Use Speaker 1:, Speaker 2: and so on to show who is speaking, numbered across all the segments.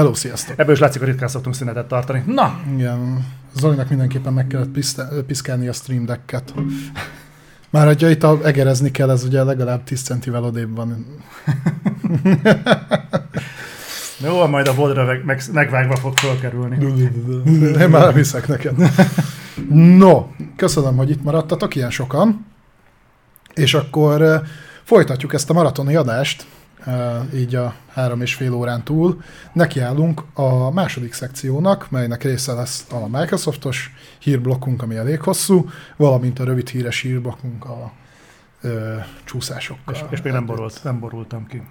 Speaker 1: Hello, sziasztok!
Speaker 2: Ebből is látszik, hogy ritkán szoktunk szünetet tartani. Na!
Speaker 1: Igen, Zolinak mindenképpen meg kellett piszte- piszkálni a stream decket. Már hogyha itt a egerezni kell, ez ugye legalább 10 centivel odébb van.
Speaker 2: Jó, majd a vodra meg, meg, megvágva fog fölkerülni.
Speaker 1: Én már hiszek neked. No, köszönöm, hogy itt maradtatok, ilyen sokan. És akkor folytatjuk ezt a maratoni adást, így a három és fél órán túl. Nekiállunk a második szekciónak, melynek része lesz a Microsoftos hírblokkunk, ami elég hosszú, valamint a rövid híres hírblokkunk a ö, csúszásokkal.
Speaker 2: És, és még nem, borult, nem borultam ki.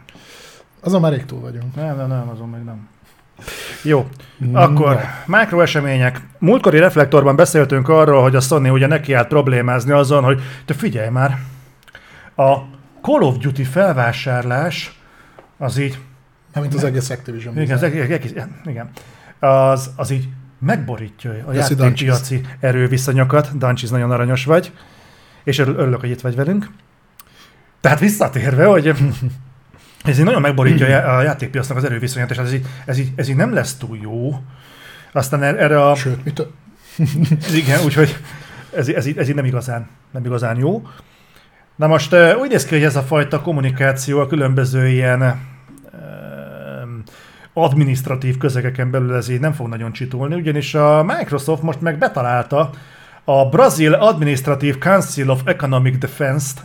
Speaker 1: Azon már rég túl vagyunk.
Speaker 2: Nem, nem, nem, azon meg nem. Jó, akkor makro események. Múltkori reflektorban beszéltünk arról, hogy a Sony ugye nekiállt problémázni azon, hogy te figyelj már, a Call of Duty felvásárlás az így,
Speaker 1: Nem, mint az egész Activision.
Speaker 2: igen, az, egész- igen, az, az így megborítja a játékpiaci erőviszonyokat. Dancsiz, nagyon aranyos vagy, és örül- örülök, hogy itt vagy velünk. Tehát visszatérve, hogy ez így nagyon megborítja a já- a játékpiacnak az erőviszonyát, és ez így, ez így, ez így nem lesz túl jó. Aztán er- erre a...
Speaker 1: Sőt, mit,
Speaker 2: Igen, úgyhogy ez, ez, így- ez így nem igazán, nem igazán jó. Na most úgy néz ki, hogy ez a fajta kommunikáció a különböző ilyen administratív közegeken belül ez így nem fog nagyon csitulni, ugyanis a Microsoft most meg betalálta a Brazil Administrative Council of Economic Defense-t,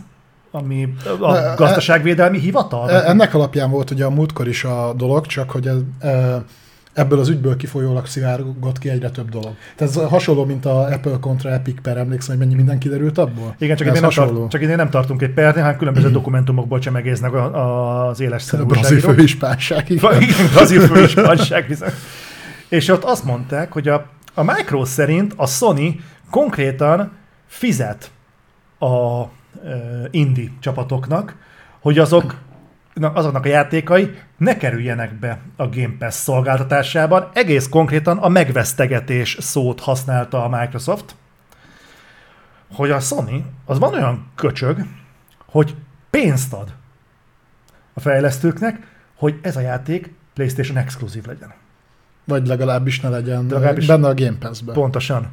Speaker 2: ami a gazdaságvédelmi hivatal.
Speaker 1: E- Ennek alapján volt ugye a múltkor is a dolog, csak hogy ez, e, ebből az ügyből kifolyólag szivárgott ki egyre több dolog. Tehát ez hasonló, mint a Apple kontra Epic per, emlékszem, hogy mennyi minden kiderült abból?
Speaker 2: Igen, csak idén, nem tart, csak idén nem tartunk egy percnél, hanem különböző dokumentumokból csemegéznek az éles szerű
Speaker 1: brazil főispánság.
Speaker 2: Va- Igen, brazil főispánság bizony. És ott azt mondták, hogy a, a Micro szerint a Sony konkrétan fizet a indie csapatoknak, hogy azok azoknak a játékai ne kerüljenek be a Game Pass szolgáltatásában. Egész konkrétan a megvesztegetés szót használta a Microsoft, hogy a Sony az van olyan köcsög, hogy pénzt ad a fejlesztőknek, hogy ez a játék PlayStation exkluzív legyen.
Speaker 1: Vagy legalábbis ne legyen
Speaker 2: De legalábbis-
Speaker 1: benne a Game Pass-ben.
Speaker 2: Pontosan.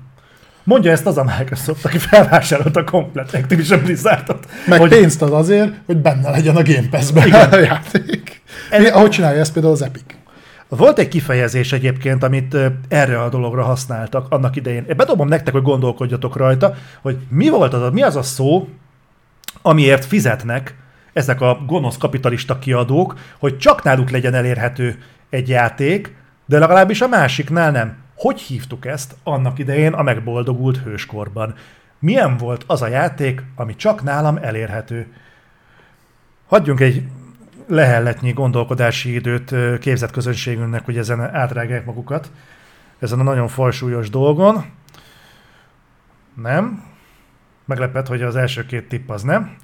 Speaker 2: Mondja ezt az a Microsoft, aki felvásárolta a komplet Activision Blizzardot.
Speaker 1: Meg
Speaker 2: hogy
Speaker 1: pénzt ad azért, hogy benne legyen a Game Pass-ben
Speaker 2: Igen.
Speaker 1: a játék.
Speaker 2: Ez-
Speaker 1: ahogy csinálja ezt például az Epic.
Speaker 2: Volt egy kifejezés egyébként, amit erre a dologra használtak annak idején. Én bedobom nektek, hogy gondolkodjatok rajta, hogy mi volt az, mi az a szó, amiért fizetnek ezek a gonosz kapitalista kiadók, hogy csak náluk legyen elérhető egy játék, de legalábbis a másiknál nem. Hogy hívtuk ezt annak idején a megboldogult hőskorban? Milyen volt az a játék, ami csak nálam elérhető? Hagyjunk egy lehelletnyi gondolkodási időt képzett közönségünknek, hogy ezen átrágják magukat, ezen a nagyon fajsúlyos dolgon. Nem. Meglepett, hogy az első két tipp az nem.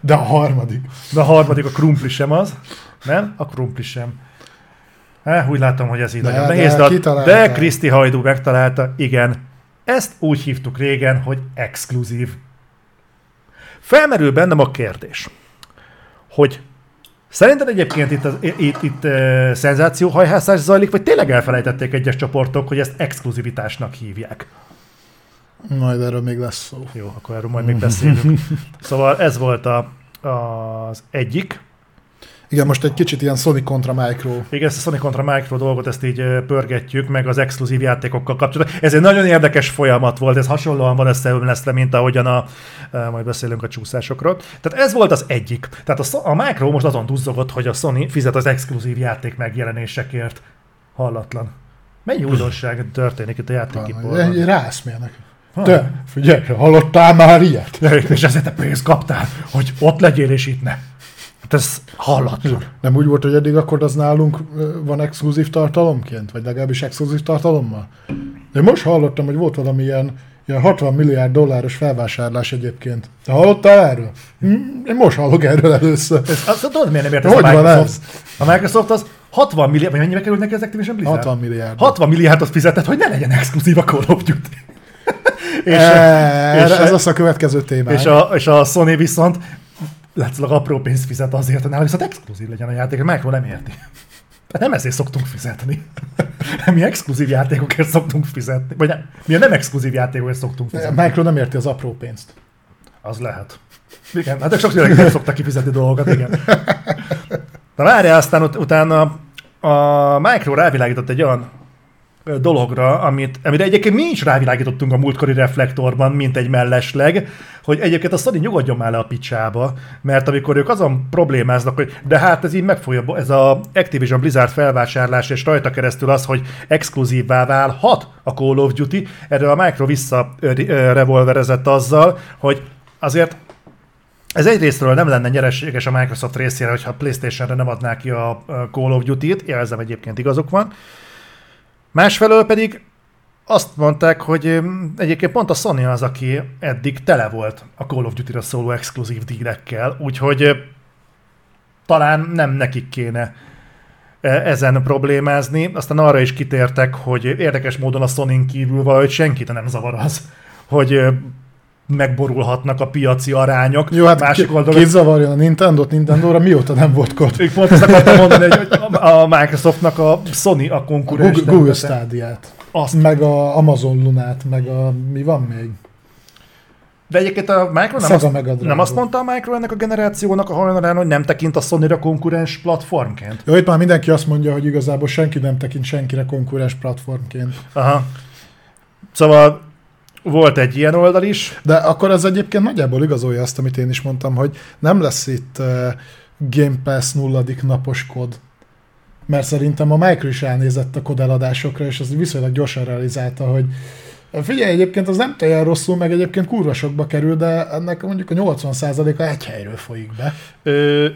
Speaker 1: De a harmadik.
Speaker 2: De a harmadik a krumpli sem az. Nem? A krumpli sem. Há, úgy látom, hogy ez így
Speaker 1: De-
Speaker 2: nagyon
Speaker 1: de
Speaker 2: nehéz, de,
Speaker 1: kitalálta.
Speaker 2: de Kriszti Hajdú megtalálta, igen. Ezt úgy hívtuk régen, hogy exkluzív. Felmerül bennem a kérdés, hogy szerinted egyébként itt, az, itt, itt uh, szenzációhajhászás zajlik, vagy tényleg elfelejtették egyes csoportok, hogy ezt exkluzivitásnak hívják?
Speaker 1: Majd erről még lesz szó.
Speaker 2: Jó, akkor erről majd még beszélünk. Szóval ez volt a, az egyik.
Speaker 1: Igen, most egy kicsit ilyen Sony kontra Micro.
Speaker 2: Igen, ezt a Sony kontra Micro dolgot, ezt így pörgetjük, meg az exkluzív játékokkal kapcsolatban. Ez egy nagyon érdekes folyamat volt, ez hasonlóan van összeömlesztve, mint ahogyan a, majd beszélünk a csúszásokról. Tehát ez volt az egyik. Tehát a, a Micro most azon duzzogott, hogy a Sony fizet az exkluzív játék megjelenésekért. Hallatlan. Mennyi újdonság történik itt a játékiparban?
Speaker 1: Ráeszmélnek. Te, figyelj, hallottál már ilyet?
Speaker 2: És ezért te pénzt kaptál, hogy ott legyél és itt ne. Hát ez hallatlan.
Speaker 1: Nem úgy volt, hogy eddig akkor az nálunk van exkluzív tartalomként? Vagy legalábbis exkluzív tartalommal? Én most hallottam, hogy volt valami ilyen, ilyen 60 milliárd dolláros felvásárlás egyébként. Te hallottál erről? Hm, Én most hallok erről először.
Speaker 2: Ez, azt tudod, miért nem ért ez
Speaker 1: Hogy
Speaker 2: a
Speaker 1: van
Speaker 2: Microsoft? A Microsoft az 60 milliárd, vagy mennyibe került neki az Activision Blizzard?
Speaker 1: 60 milliárd.
Speaker 2: 60 milliárdot fizetett, hogy ne legyen exkluzív a Call of Duty. és,
Speaker 1: Ez,
Speaker 2: és-
Speaker 1: ez az a következő téma.
Speaker 2: és, a, és a Sony viszont látszólag apró pénzt fizet azért, hogy nála viszont exkluzív legyen a játék, Micro nem érti. Hát nem ezért szoktunk fizetni. mi exkluzív játékokért szoktunk fizetni. Vagy nem, mi a nem exkluzív játékokért szoktunk fizetni.
Speaker 1: Micro nem érti az apró pénzt.
Speaker 2: Az lehet. Igen, hát sok tényleg nem szoktak kifizetni dolgokat, igen. Na várjál, aztán ut- utána a Micro rávilágított egy olyan dologra, amit, amire egyébként mi is rávilágítottunk a múltkori reflektorban, mint egy mellesleg, hogy egyébként a Sony nyugodjon már le a picsába, mert amikor ők azon problémáznak, hogy de hát ez így meg ez a Activision Blizzard felvásárlás, és rajta keresztül az, hogy exkluzívvá válhat a Call of Duty, erre a Micro vissza revolverezett azzal, hogy azért ez egyrésztről nem lenne nyereséges a Microsoft részére, hogyha PlayStation-re nem adná ki a Call of Duty-t, jelzem egyébként igazuk van. Másfelől pedig azt mondták, hogy egyébként pont a Sony az, aki eddig tele volt a Call of Duty-ra szóló exkluzív dílekkel, úgyhogy talán nem nekik kéne ezen problémázni. Aztán arra is kitértek, hogy érdekes módon a sony kívül valahogy senkit nem zavar az, hogy megborulhatnak a piaci arányok.
Speaker 1: Jó, hát
Speaker 2: Másik oldalon
Speaker 1: ki zavarjon a Nintendo-t Nintendo-ra, mióta nem volt kod?
Speaker 2: ők pont ezt akartam mondani, hogy a Microsoftnak a Sony a
Speaker 1: A
Speaker 2: konkurens.
Speaker 1: Google, Google
Speaker 2: területe.
Speaker 1: Stadia-t,
Speaker 2: Azt.
Speaker 1: meg a Amazon Lunát, meg a... mi van még?
Speaker 2: De egyébként a Micro nem,
Speaker 1: Sega
Speaker 2: azt, nem azt mondta a Micro ennek a generációnak a hajnalán, hogy nem tekint a Sony-ra konkurens platformként.
Speaker 1: Jó, itt már mindenki azt mondja, hogy igazából senki nem tekint senkire konkurens platformként.
Speaker 2: Aha. Szóval volt egy ilyen oldal is.
Speaker 1: De akkor ez egyébként nagyjából igazolja azt, amit én is mondtam, hogy nem lesz itt uh, Game Pass nulladik napos kod. Mert szerintem a Micro is elnézett a kod eladásokra, és az viszonylag gyorsan realizálta, hogy figyelj, egyébként az nem olyan rosszul, meg egyébként kurva sokba kerül, de ennek mondjuk a 80%-a egy helyről folyik be.
Speaker 2: Ö,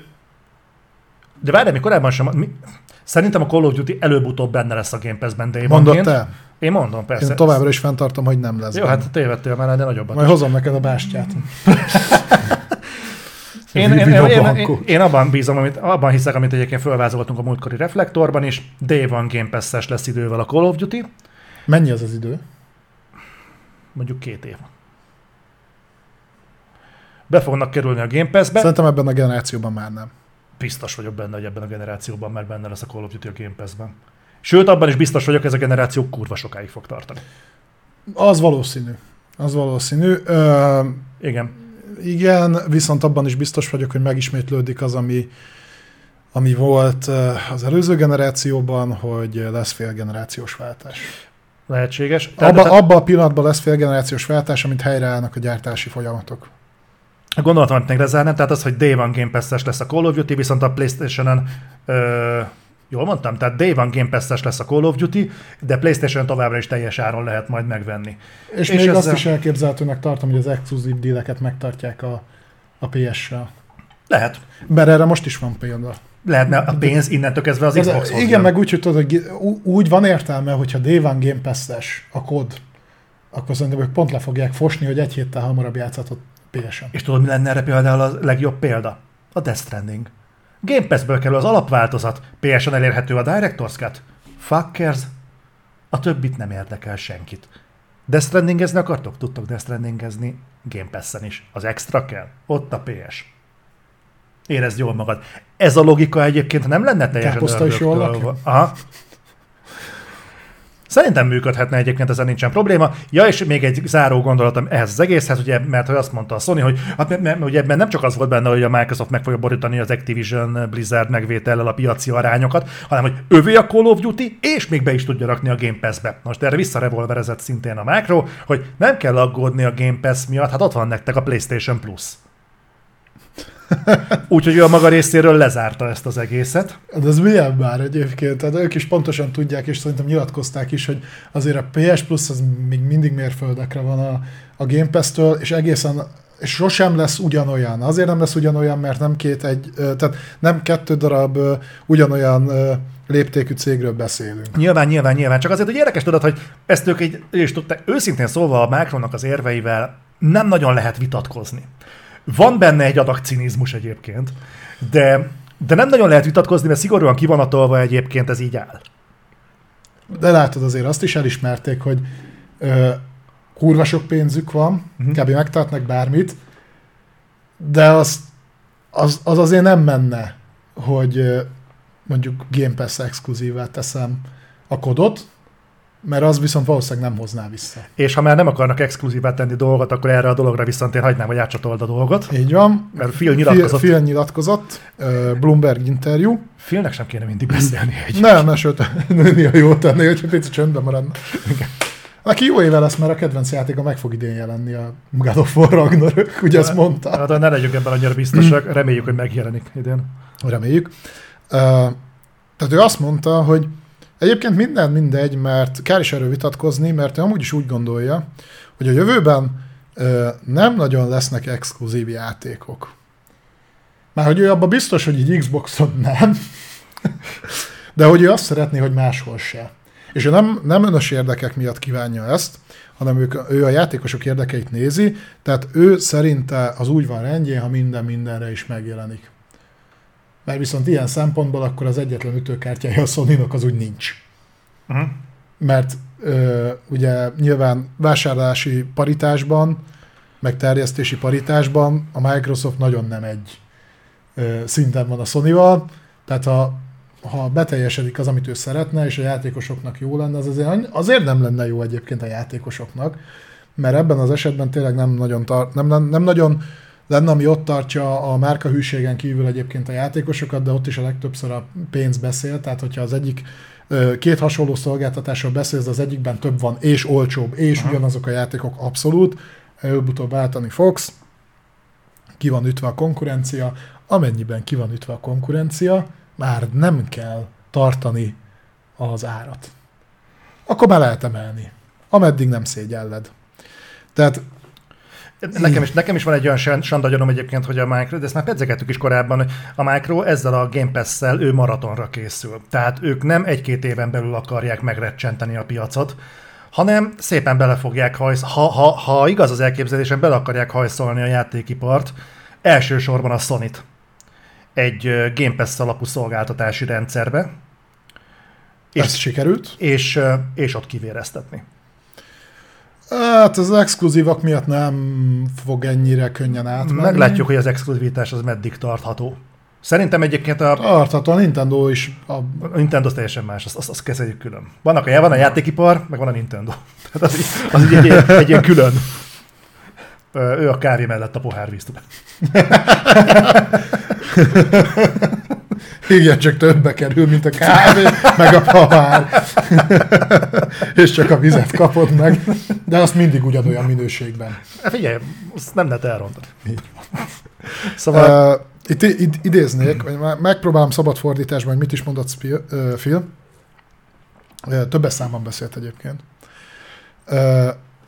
Speaker 2: de várj, mi korábban sem... Mi, szerintem a Call of Duty előbb-utóbb benne lesz a Game Pass-ben one-ként.
Speaker 1: te?
Speaker 2: Én mondom, persze.
Speaker 1: Én továbbra is fenntartom, hogy nem lesz.
Speaker 2: Jó,
Speaker 1: benne.
Speaker 2: hát tévedtél már, de nagyobbat.
Speaker 1: Majd hozom neked a bástyát.
Speaker 2: Én, én, én, én, én, abban bízom, amit, abban hiszek, amit egyébként felvázoltunk a múltkori reflektorban is, Day One Game Pass-es lesz idővel a Call of Duty,
Speaker 1: Mennyi az az idő?
Speaker 2: mondjuk két év. Be fognak kerülni a Game Pass-be,
Speaker 1: Szerintem ebben a generációban már nem.
Speaker 2: biztos vagyok benne, hogy ebben a generációban már benne lesz a Call of Duty a Game Pass-ben. Sőt, abban is biztos vagyok, ez a generáció kurva sokáig fog tartani.
Speaker 1: Az valószínű. Az valószínű. Ö,
Speaker 2: Igen.
Speaker 1: igen, viszont abban is biztos vagyok, hogy megismétlődik az, ami, ami volt az előző generációban, hogy lesz félgenerációs váltás.
Speaker 2: Lehetséges. Tehát,
Speaker 1: Abba,
Speaker 2: tehát
Speaker 1: abba a pillanatban lesz félgenerációs váltás, amint helyreállnak a gyártási folyamatok.
Speaker 2: a gondolatom, amit még lezárnám, tehát az, hogy Day One Game Pass-es lesz a Call of Duty, viszont a Playstation-en ö, Jól mondtam? Tehát Day One Game Pass-es lesz a Call of Duty, de Playstation továbbra is teljes áron lehet majd megvenni.
Speaker 1: És,
Speaker 2: És
Speaker 1: még
Speaker 2: ezzel-
Speaker 1: azt is elképzelhetőnek tartom, hogy az exkluzív díleket megtartják a, a PS-sel.
Speaker 2: Lehet.
Speaker 1: Mert erre most is van példa.
Speaker 2: Lehetne a pénz innentől kezdve az Xbox-hoz
Speaker 1: igen,
Speaker 2: jön.
Speaker 1: meg úgy, hogy tudod, hogy úgy van értelme, hogyha Day One Game Pass-es a kód, akkor szerintem ők pont le fogják fosni, hogy egy héttel hamarabb játszhatott PS-en.
Speaker 2: És tudod, mi lenne erre például a legjobb példa? A Death Stranding. Game Pass-ből kerül az alapváltozat, PS-en elérhető a Director's Cut. Fuckers. A többit nem érdekel senkit. Death Strandingezni akartok? Tudtok Death Strandingezni Game Pass-en is. Az extra kell. Ott a PS. Érezd jól magad. Ez a logika egyébként nem lenne teljesen
Speaker 1: Káposzta is jól
Speaker 2: Aha. Szerintem működhetne egyébként, ezen nincsen probléma. Ja, és még egy záró gondolatom ehhez az egészhez, ugye, mert hogy azt mondta a Sony, hogy hát, mert, ugye ebben nem csak az volt benne, hogy a Microsoft meg fogja borítani az Activision Blizzard megvétellel a piaci arányokat, hanem hogy övé a Call of Duty, és még be is tudja rakni a Game Pass-be. Most erre visszarevolverezett szintén a Micro, hogy nem kell aggódni a Game Pass miatt, hát ott van nektek a PlayStation Plus. Úgyhogy ő a maga részéről lezárta ezt az egészet.
Speaker 1: De ez milyen már egyébként? Tehát ők is pontosan tudják, és szerintem nyilatkozták is, hogy azért a PS Plus az még mindig mérföldekre van a, a Game Pass-től, és egészen és sosem lesz ugyanolyan. Azért nem lesz ugyanolyan, mert nem két egy, tehát nem kettő darab ugyanolyan léptékű cégről beszélünk.
Speaker 2: Nyilván, nyilván, nyilván. Csak azért, hogy érdekes tudod, hogy ezt ők így, és tudták, őszintén szólva a Macronnak az érveivel nem nagyon lehet vitatkozni. Van benne egy adag cinizmus egyébként, de, de nem nagyon lehet vitatkozni, mert szigorúan kivanatolva egyébként ez így áll.
Speaker 1: De látod, azért azt is elismerték, hogy ö, kurva sok pénzük van, uh-huh. kb. megtartnak bármit, de az, az, az azért nem menne, hogy mondjuk Game Pass exkluzívá teszem a kodot, mert az viszont valószínűleg nem hozná vissza.
Speaker 2: És ha már nem akarnak exkluzívát tenni dolgot, akkor erre a dologra viszont én hagynám, hogy átcsatold a dolgot.
Speaker 1: Így van.
Speaker 2: Mert Phil nyilatkozott.
Speaker 1: Phil, Phil nyilatkozott, Bloomberg interjú.
Speaker 2: Philnek sem kéne mindig beszélni. Egy.
Speaker 1: Nem, nem, sőt, néha jó tenni, hogy pici csöndben maradna. Aki jó éve lesz, mert a kedvenc játéka meg fog idén jelenni a God of War Ragnarök, ugye ezt mondta.
Speaker 2: Hát ne legyünk ebben annyira biztosak, reméljük, hogy megjelenik idén.
Speaker 1: Reméljük. Uh, tehát ő azt mondta, hogy egyébként minden mindegy, mert kell is erről vitatkozni, mert ő amúgy is úgy gondolja, hogy a jövőben uh, nem nagyon lesznek exkluzív játékok. Már hogy ő abban biztos, hogy így Xboxon nem, de hogy ő azt szeretné, hogy máshol se. És ő nem, nem önös érdekek miatt kívánja ezt, hanem ő, ő a játékosok érdekeit nézi, tehát ő szerinte az úgy van rendjén, ha minden mindenre is megjelenik. Mert viszont ilyen szempontból akkor az egyetlen ütőkártyája a sony az úgy nincs. Uh-huh. Mert ö, ugye nyilván vásárlási paritásban, meg terjesztési paritásban a Microsoft nagyon nem egy ö, szinten van a Sony-val, tehát ha ha beteljesedik az, amit ő szeretne, és a játékosoknak jó lenne, az azért, azért nem lenne jó egyébként a játékosoknak, mert ebben az esetben tényleg nem nagyon, tar- nem, nem, nem nagyon lenne, ami ott tartja a márkahűségen kívül egyébként a játékosokat, de ott is a legtöbbször a pénz beszél, tehát hogyha az egyik két hasonló szolgáltatásról beszélsz, az egyikben több van, és olcsóbb, és Aha. ugyanazok a játékok abszolút, előbb-utóbb váltani fogsz, ki van ütve a konkurencia, amennyiben ki van ütve a konkurencia, már nem kell tartani az árat. Akkor már lehet emelni. Ameddig nem szégyelled. Tehát
Speaker 2: Nekem is, nekem is van egy olyan sandagyanom egyébként, hogy a Micro, de ezt már pedzegettük is korábban, hogy a Micro ezzel a Game Pass-szel ő maratonra készül. Tehát ők nem egy-két éven belül akarják megrecsenteni a piacot, hanem szépen bele fogják hajsz, ha, ha, ha igaz az elképzelésen, bele akarják hajszolni a játékipart, elsősorban a Sony-t egy Game Pass alapú szolgáltatási rendszerbe.
Speaker 1: És, Ez sikerült?
Speaker 2: És, és ott kivéreztetni.
Speaker 1: Hát az exkluzívak miatt nem fog ennyire könnyen átmenni.
Speaker 2: Meglátjuk, hogy az exkluzivitás az meddig tartható. Szerintem egyébként a...
Speaker 1: Tartható, a Nintendo is.
Speaker 2: A, a Nintendo az teljesen más, azt, azt, azt kezeljük külön. Vannak a, van a játékipar, meg van a Nintendo. Tehát az, az egy, egy, egy ilyen külön. Ő a kávé mellett a pohár víz
Speaker 1: Igen, csak többbe kerül, mint a kávé, meg a pavár. és csak a vizet kapod meg. De azt mindig ugyanolyan minőségben.
Speaker 2: Hát figyelj, azt nem lehet elrontani.
Speaker 1: Szóval... Uh, itt, itt idéznék, vagy megpróbálom szabad fordításban, hogy mit is mondott Phil. Uh, többes számban beszélt egyébként. Uh,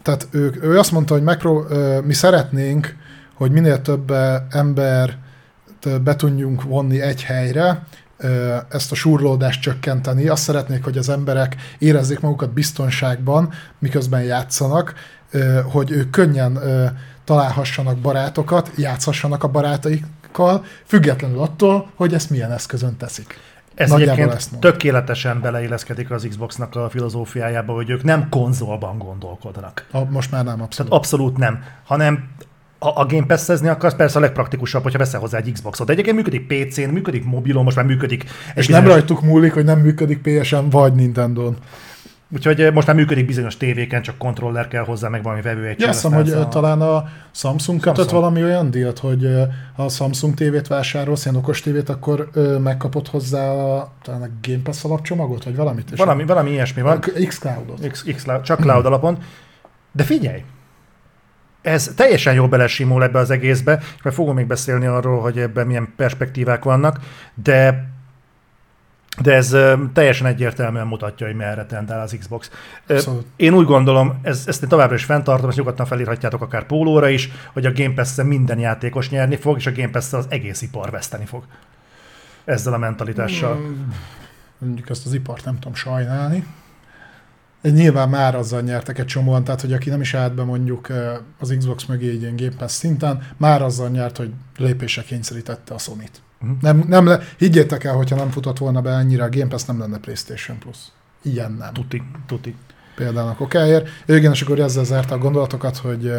Speaker 1: tehát ő, ő azt mondta, hogy megpró, uh, mi szeretnénk, hogy minél több ember be tudjunk vonni egy helyre, ezt a surlódást csökkenteni. Azt szeretnék, hogy az emberek érezzék magukat biztonságban, miközben játszanak, hogy ők könnyen találhassanak barátokat, játszhassanak a barátaikkal, függetlenül attól, hogy ezt milyen eszközön teszik.
Speaker 2: Ez Nagyjából egyébként ezt tökéletesen beleilleszkedik az Xboxnak a filozófiájába, hogy ők nem konzolban gondolkodnak.
Speaker 1: A, most már nem, abszolút.
Speaker 2: Tehát abszolút nem, hanem a, a Game Pass-ezni akarsz, persze a legpraktikusabb, hogyha veszel hozzá egy Xboxot. De egyébként működik PC-n, működik mobilon, most már működik.
Speaker 1: És nem rajtuk múlik, hogy nem működik PS-en vagy Nintendo-n.
Speaker 2: Úgyhogy eh, most már működik bizonyos tévéken, csak kontroller kell hozzá, meg valami vevő
Speaker 1: Ja, azt hogy a... talán a Samsung kötött Samsung. valami olyan dílt, hogy eh, ha a Samsung tévét vásárolsz, ilyen okos tévét, akkor eh, megkapod hozzá a, talán a Game Pass alapcsomagot, vagy valamit?
Speaker 2: Valami, valami ilyesmi van.
Speaker 1: X-Cloudot.
Speaker 2: X, X, csak cloud alapon. De figyelj, ez teljesen jól belesimul ebbe az egészbe, és majd fogom még beszélni arról, hogy ebben milyen perspektívák vannak, de de ez teljesen egyértelműen mutatja, hogy merre tendál az Xbox. Abszolút. Én úgy gondolom, ez, ezt én továbbra is fenntartom, ezt nyugodtan felírhatjátok akár pólóra is, hogy a Game pass minden játékos nyerni fog, és a Game pass az egész ipar veszteni fog. Ezzel a mentalitással. Hmm,
Speaker 1: mondjuk ezt az ipart nem tudom sajnálni. Nyilván már azzal nyertek egy csomóan, tehát hogy aki nem is állt be mondjuk az Xbox mögé egy ilyen Game Pass szinten, már azzal nyert, hogy lépésre kényszerítette a Sony-t. Uh-huh. Nem, nem le, higgyétek el, hogyha nem futott volna be ennyire a Game Pass, nem lenne PlayStation Plus. Ilyen nem.
Speaker 2: Tuti, tuti.
Speaker 1: Például a kokáért. Igen, és akkor ezzel zárta a gondolatokat, hogy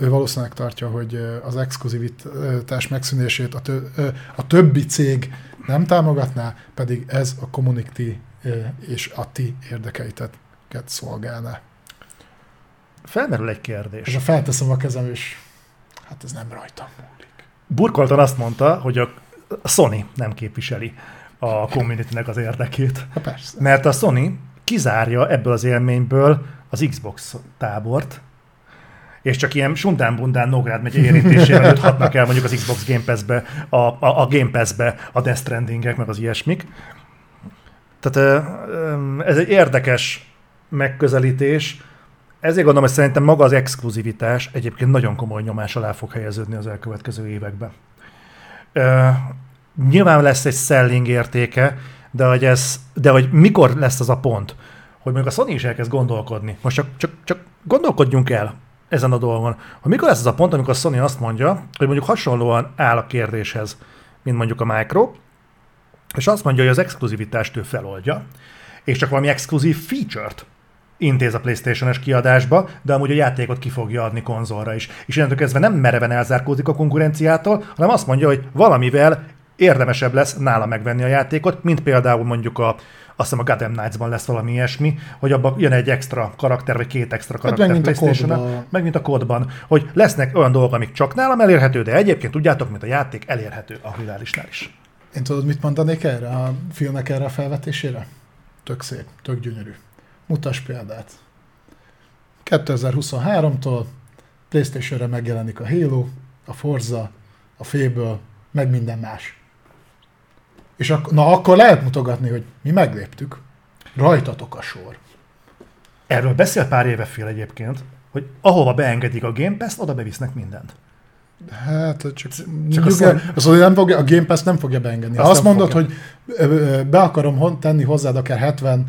Speaker 1: ő valószínűleg tartja, hogy az exkluzivitás megszűnését a, tö, a többi cég nem támogatná, pedig ez a community és a ti érdekeiteket szolgálná.
Speaker 2: Felmerül egy kérdés.
Speaker 1: És a felteszem a kezem, és hát ez nem rajtam múlik.
Speaker 2: Burkoltan azt mondta, hogy a Sony nem képviseli a community az érdekét.
Speaker 1: Ha persze.
Speaker 2: Mert a Sony kizárja ebből az élményből az Xbox tábort, és csak ilyen sundán-bundán Nógrád megy érintésével juthatnak el mondjuk az Xbox Game Pass-be, a, a, a Game Pass-be a Death Strandingek, meg az ilyesmik. Tehát ez egy érdekes megközelítés. Ezért gondolom, hogy szerintem maga az exkluzivitás egyébként nagyon komoly nyomás alá fog helyeződni az elkövetkező években. Nyilván lesz egy selling értéke, de hogy, ez, de hogy mikor lesz az a pont, hogy mondjuk a Sony is elkezd gondolkodni. Most csak, csak, csak gondolkodjunk el ezen a dolgon. Hogy mikor lesz az a pont, amikor a Sony azt mondja, hogy mondjuk hasonlóan áll a kérdéshez, mint mondjuk a Micro, és azt mondja, hogy az exkluzivitást ő feloldja, és csak valami exkluzív feature-t intéz a PlayStation-es kiadásba, de amúgy a játékot ki fogja adni konzolra is. És innentől kezdve nem mereven elzárkózik a konkurenciától, hanem azt mondja, hogy valamivel érdemesebb lesz nála megvenni a játékot, mint például mondjuk a, azt hiszem a Gotham Knights-ban lesz valami ilyesmi, hogy abban jön egy extra karakter, vagy két extra hát karakter hát a meg mint a kódban, hogy lesznek olyan dolgok, amik csak nálam elérhető, de egyébként tudjátok, mint a játék elérhető a riválisnál is.
Speaker 1: Én tudod, mit mondanék erre a filmek erre a felvetésére? Tök szép, tök gyönyörű. Mutas példát. 2023-tól Playstation-re megjelenik a Halo, a Forza, a Fable, meg minden más. És ak- na akkor lehet mutogatni, hogy mi megléptük. Rajtatok a sor.
Speaker 2: Erről beszél pár éve fél egyébként, hogy ahova beengedik a Game Pass-t, oda bevisznek mindent.
Speaker 1: Hát, csak, csak azt, mondja, azt mondja, nem fogja, a Game Pass nem fogja beengedni. Azt, azt mondod, fogja. hogy be akarom tenni hozzád akár 70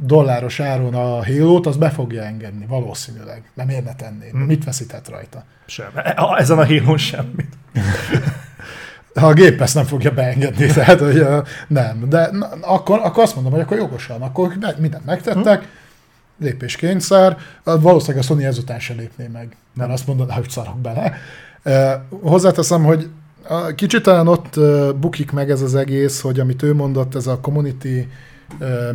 Speaker 1: dolláros áron a halo az be fogja engedni, valószínűleg. Nem miért ne tennéd? Hmm. Mit veszített rajta?
Speaker 2: Sem. Ezen a halo semmit.
Speaker 1: ha a gép ezt nem fogja beengedni, tehát hogy uh, nem. De na, akkor, akkor azt mondom, hogy akkor jogosan, akkor mindent megtettek, hm. lépéskényszer, valószínűleg a Sony ezután se lépné meg. Nem azt mondod, hogy szarok bele. Hozzáteszem, hogy kicsit talán ott bukik meg ez az egész, hogy amit ő mondott, ez a community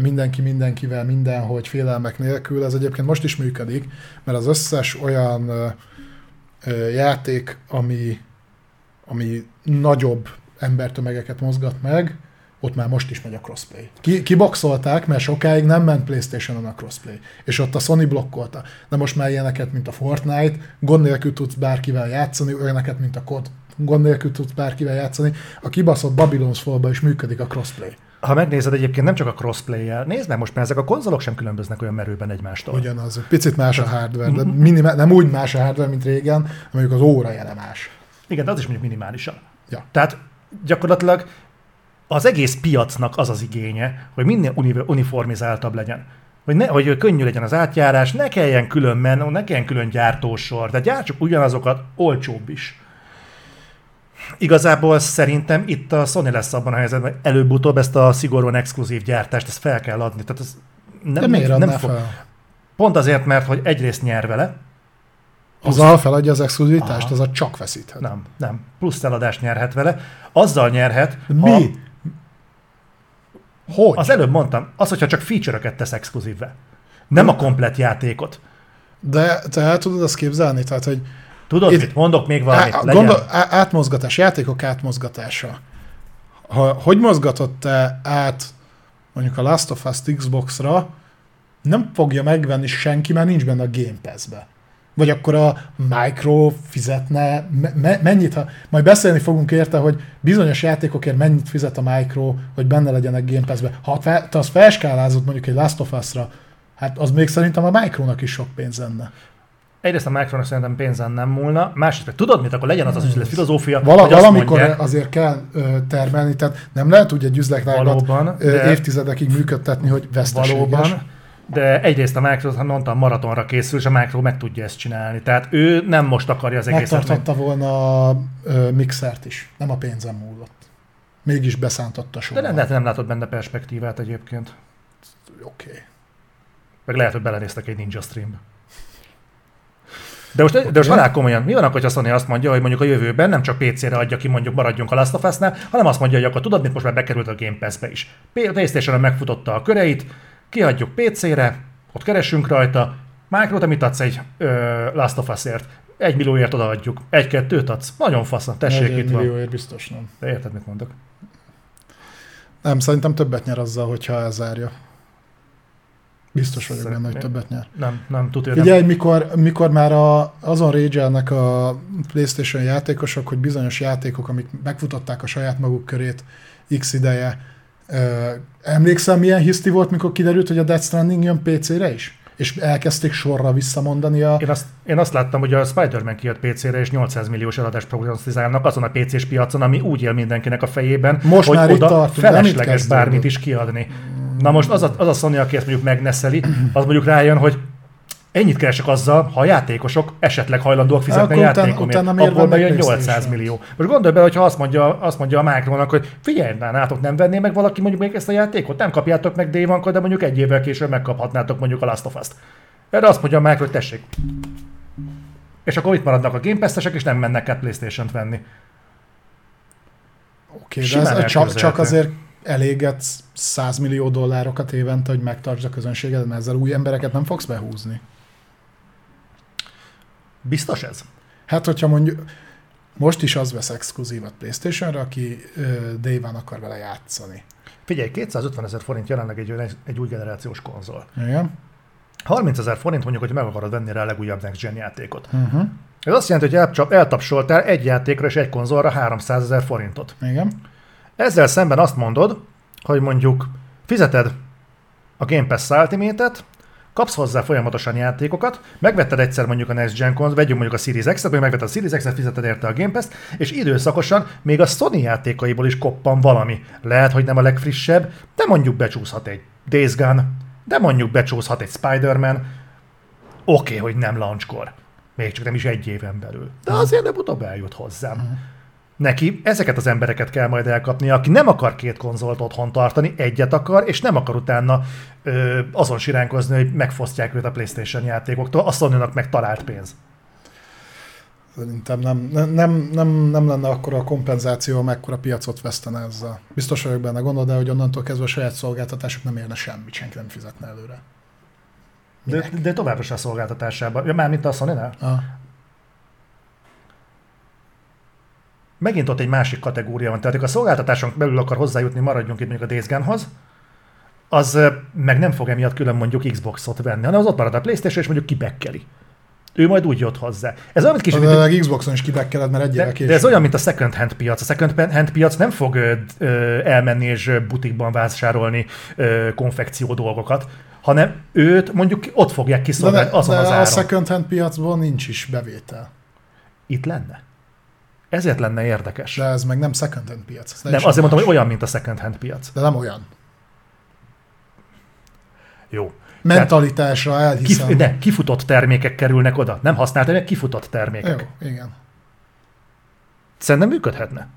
Speaker 1: mindenki mindenkivel, mindenhogy félelmek nélkül, ez egyébként most is működik, mert az összes olyan játék, ami ami nagyobb embertömegeket mozgat meg, ott már most is megy a crossplay. Ki, kiboxolták, mert sokáig nem ment Playstation-on a crossplay. És ott a Sony blokkolta. De most már ilyeneket, mint a Fortnite, gond nélkül tudsz bárkivel játszani, olyaneket, mint a COD, gond nélkül tudsz bárkivel játszani. A kibaszott Babylon's Fall-ba is működik a crossplay.
Speaker 2: Ha megnézed egyébként nem csak a crossplay-jel, nézd meg most, mert ezek a konzolok sem különböznek olyan merőben egymástól.
Speaker 1: Ugyanaz, picit más a hardware, de minimál, nem úgy más a hardware, mint régen, mondjuk az óra jele más.
Speaker 2: Igen, de az is mondjuk minimálisan. Ja. Tehát gyakorlatilag az egész piacnak az az igénye, hogy minél uniformizáltabb legyen. Hogy, ne, hogy könnyű legyen az átjárás, ne kelljen külön menni, ne kelljen külön gyártósor, de gyártsuk ugyanazokat, olcsóbb is. Igazából szerintem itt a Sony lesz abban a helyzetben, hogy előbb-utóbb ezt a szigorúan exkluzív gyártást, ezt fel kell adni. Tehát ez
Speaker 1: nem, de miért nem fog. fel?
Speaker 2: Pont azért, mert hogy egyrészt nyer vele,
Speaker 1: Azzal feladja az exkluzivitást, az a csak veszíthet.
Speaker 2: Nem, nem. Plusz eladást nyerhet vele. Azzal nyerhet,
Speaker 1: Mi? Ha... Hogy?
Speaker 2: Az előbb mondtam, az, hogyha csak feature-öket tesz exkluzívve. Nem a komplet játékot.
Speaker 1: De te el tudod azt képzelni? Tehát, hogy
Speaker 2: Tudod, itt, mit mondok még valamit? Á,
Speaker 1: gondol, átmozgatás, játékok átmozgatása. Ha, hogy mozgatott te át mondjuk a Last of Us Xbox-ra, nem fogja megvenni senki, mert nincs benne a Game Pass-be. Vagy akkor a Micro fizetne, me- mennyit, ha, majd beszélni fogunk érte, hogy bizonyos játékokért mennyit fizet a Micro, hogy benne legyenek Game Pass-be. Ha te azt felskálázod mondjuk egy Last of Us-ra, hát az még szerintem a Micronak is sok pénz lenne.
Speaker 2: Egyrészt a Micronak szerintem pénzen nem múlna, másrészt tudod mit, akkor legyen az az üzlet filozófia,
Speaker 1: Vala, hogy valamikor mondják, azért kell ö, termelni, tehát nem lehet úgy egy üzletágat évtizedekig működtetni, hogy veszteséges. Valóban,
Speaker 2: de egyrészt a Microsoft, ha mondtam, maratonra készül, és a Microsoft meg tudja ezt csinálni. Tehát ő nem most akarja az egészet.
Speaker 1: Megtarthatta meg... volna a mixert is, nem a pénzem múlott. Mégis beszántotta soha.
Speaker 2: De nem, nem látod benne perspektívát egyébként.
Speaker 1: Oké. Okay.
Speaker 2: Meg lehet, hogy belenéztek egy Ninja Streambe. De most, okay. de most halál komolyan, mi van akkor, hogy a Sony azt mondja, hogy mondjuk a jövőben nem csak PC-re adja ki, mondjuk maradjunk a Last of Us-nál, hanem azt mondja, hogy akkor tudod, mint most már bekerült a Game Pass-be is. playstation megfutotta a köreit, kiadjuk PC-re, ott keresünk rajta, Micro, te mit adsz egy ö, Last of Us-ért? Egy millióért odaadjuk. Egy-kettőt adsz? Nagyon faszom, tessék
Speaker 1: egy
Speaker 2: itt van.
Speaker 1: millióért biztos nem.
Speaker 2: De érted, mit mondok?
Speaker 1: Nem, szerintem többet nyer azzal, hogyha elzárja. Biztos vagyok benne, hogy többet nyer.
Speaker 2: Nem, nem tudja. Nem.
Speaker 1: Figyelj, mikor, mikor már a, azon rage a PlayStation játékosok, hogy bizonyos játékok, amik megfutották a saját maguk körét x ideje, ö, emlékszel, milyen hiszti volt, mikor kiderült, hogy a Death Stranding jön PC-re is? És elkezdték sorra visszamondani a...
Speaker 2: Én azt, én azt láttam, hogy a Spider-Man kijött PC-re, és 800 milliós eladást prognosztizálnak azon a PC-s piacon, ami úgy él mindenkinek a fejében,
Speaker 1: Most
Speaker 2: hogy
Speaker 1: már itt
Speaker 2: oda
Speaker 1: tartunk,
Speaker 2: felesleges bármit is kiadni. Na most az a, az a Sony, aki ezt mondjuk megneszeli, az mondjuk rájön, hogy ennyit keresek azzal, ha a játékosok esetleg hajlandóak fizetni
Speaker 1: Akkor
Speaker 2: a
Speaker 1: utána-
Speaker 2: játékomért,
Speaker 1: utána miért
Speaker 2: abból bejön 800
Speaker 1: PlayStation-t?
Speaker 2: millió. Most gondolj bele, hogyha azt mondja, azt mondja a Micronak, hogy figyelj, na, nátok nem venné meg valaki mondjuk még ezt a játékot, nem kapjátok meg day one de mondjuk egy évvel később megkaphatnátok mondjuk a Last of Us-t. Erre azt mondja a Micro, hogy tessék. És akkor itt maradnak a Game Pass-esek, és nem mennek át Playstation-t venni.
Speaker 1: Oké, de
Speaker 2: simán
Speaker 1: ez csak, csak azért eléget 100 millió dollárokat évente, hogy megtartsd a közönségedet, mert ezzel új embereket nem fogsz behúzni.
Speaker 2: Biztos ez?
Speaker 1: Hát, hogyha mondjuk most is az vesz exkluzívat PlayStation-re, aki uh, Day akar vele játszani.
Speaker 2: Figyelj, 250 ezer forint jelenleg egy, egy új generációs konzol.
Speaker 1: Igen?
Speaker 2: 30 ezer forint mondjuk, hogy meg akarod venni rá a legújabb Next Gen játékot.
Speaker 1: Uh-huh.
Speaker 2: Ez azt jelenti, hogy elcsap- eltapsoltál egy játékra és egy konzolra 300 ezer forintot.
Speaker 1: Igen?
Speaker 2: Ezzel szemben azt mondod, hogy mondjuk fizeted a Game Pass Ultimate-et, kapsz hozzá folyamatosan játékokat, megvetted egyszer mondjuk a Next Gen konzol, vegyünk mondjuk a Series X-et, vagy megvetted a Series X-et, fizeted érte a Game Pass-t, és időszakosan még a Sony játékaiból is koppan valami. Lehet, hogy nem a legfrissebb, de mondjuk becsúszhat egy Days Gone, de mondjuk becsúszhat egy Spider-Man, oké, okay, hogy nem launchkor. Még csak nem is egy éven belül. De azért nem utóbb eljut hozzám. Neki ezeket az embereket kell majd elkapni, aki nem akar két konzolt otthon tartani, egyet akar, és nem akar utána ö, azon siránkozni, hogy megfosztják őt a PlayStation játékoktól, a sony meg talált pénz.
Speaker 1: Szerintem nem, nem, nem, nem, nem lenne akkor a kompenzáció, amekkora piacot vesztene ezzel. Biztos vagyok benne, gondolod el, hogy onnantól kezdve a saját szolgáltatások nem érne semmit, senki nem fizetne előre.
Speaker 2: De, de továbbra sem szolgáltatásában. Ja, mármint a sony -nál.
Speaker 1: Ah.
Speaker 2: Megint ott egy másik kategória van. Tehát, akik a szolgáltatáson belül akar hozzájutni, maradjunk itt mondjuk a Days Gone-hoz, az meg nem fog emiatt külön mondjuk Xboxot venni, hanem az ott marad a Playstation, és mondjuk kibekkeli. Ő majd úgy jött hozzá. Ez olyan, mint kicsit, mint-
Speaker 1: a Xboxon is kibekkeled, mert egy
Speaker 2: de, de ez olyan, mint a second hand piac. A second hand piac nem fog ö, ö, elmenni és butikban vásárolni ö, konfekció dolgokat, hanem őt mondjuk ott fogják kiszolgálni azon
Speaker 1: de
Speaker 2: az
Speaker 1: a
Speaker 2: áron.
Speaker 1: second hand piacban nincs is bevétel.
Speaker 2: Itt lenne. Ezért lenne érdekes.
Speaker 1: De ez meg nem second hand piac. Ez
Speaker 2: nem, azért
Speaker 1: más.
Speaker 2: hogy olyan, mint a second hand piac.
Speaker 1: De nem olyan.
Speaker 2: Jó.
Speaker 1: Mentalitásra elhiszem.
Speaker 2: Kif- ne, kifutott termékek kerülnek oda. Nem használt termékek, kifutott termékek.
Speaker 1: Jó, igen.
Speaker 2: Szerintem működhetne.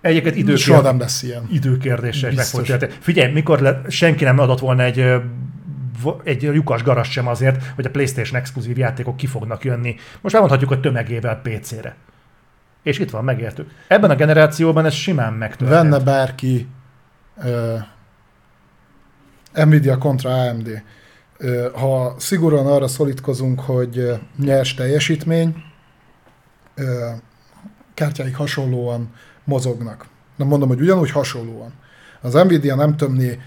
Speaker 2: Egyébként
Speaker 1: Soha
Speaker 2: időkérdés,
Speaker 1: nem lesz ilyen.
Speaker 2: megfontolás. Figyelj, mikor le, senki nem adott volna egy, egy lyukas garas sem azért, hogy a PlayStation exkluzív játékok ki fognak jönni. Most elmondhatjuk, hogy tömegével PC-re. És itt van, megértük. Ebben a generációban ez simán megtörtént.
Speaker 1: Venne bárki uh, Nvidia kontra AMD. Uh, ha szigorúan arra szorítkozunk, hogy uh, nyers teljesítmény, uh, kártyáik hasonlóan mozognak. Nem mondom, hogy ugyanúgy hasonlóan. Az Nvidia nem tömné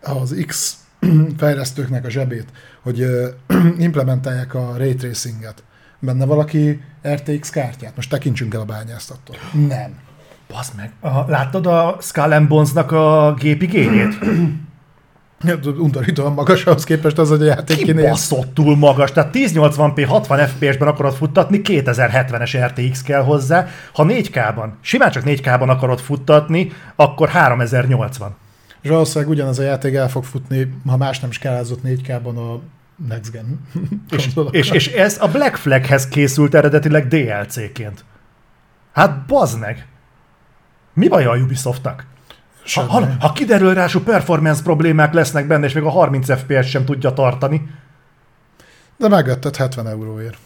Speaker 1: az X fejlesztőknek a zsebét, hogy implementálják a ray tracinget. Benne valaki RTX kártyát? Most tekintsünk el a bányásztattól. Nem.
Speaker 2: Bazd meg. Aha, láttad a Skull and Bones-nak a gépi gényét?
Speaker 1: Undorítóan magas ahhoz képest az, hogy a játék kinéz.
Speaker 2: Kibaszott túl magas. Tehát 1080p 60 FPS-ben akarod futtatni, 2070-es RTX kell hozzá. Ha 4K-ban, simán csak 4K-ban akarod futtatni, akkor 3080.
Speaker 1: És valószínűleg ugyanaz a játék el fog futni, ha más nem skálázott 4K-ban a Next Gen
Speaker 2: És, és, és ez a Black Flaghez készült eredetileg DLC-ként. Hát bazd meg! Mi baj a Ubisoftnak? Ha, ha, ha kiderül rá, performance problémák lesznek benne, és még a 30 FPS sem tudja tartani,
Speaker 1: De megvetted 70 euróért.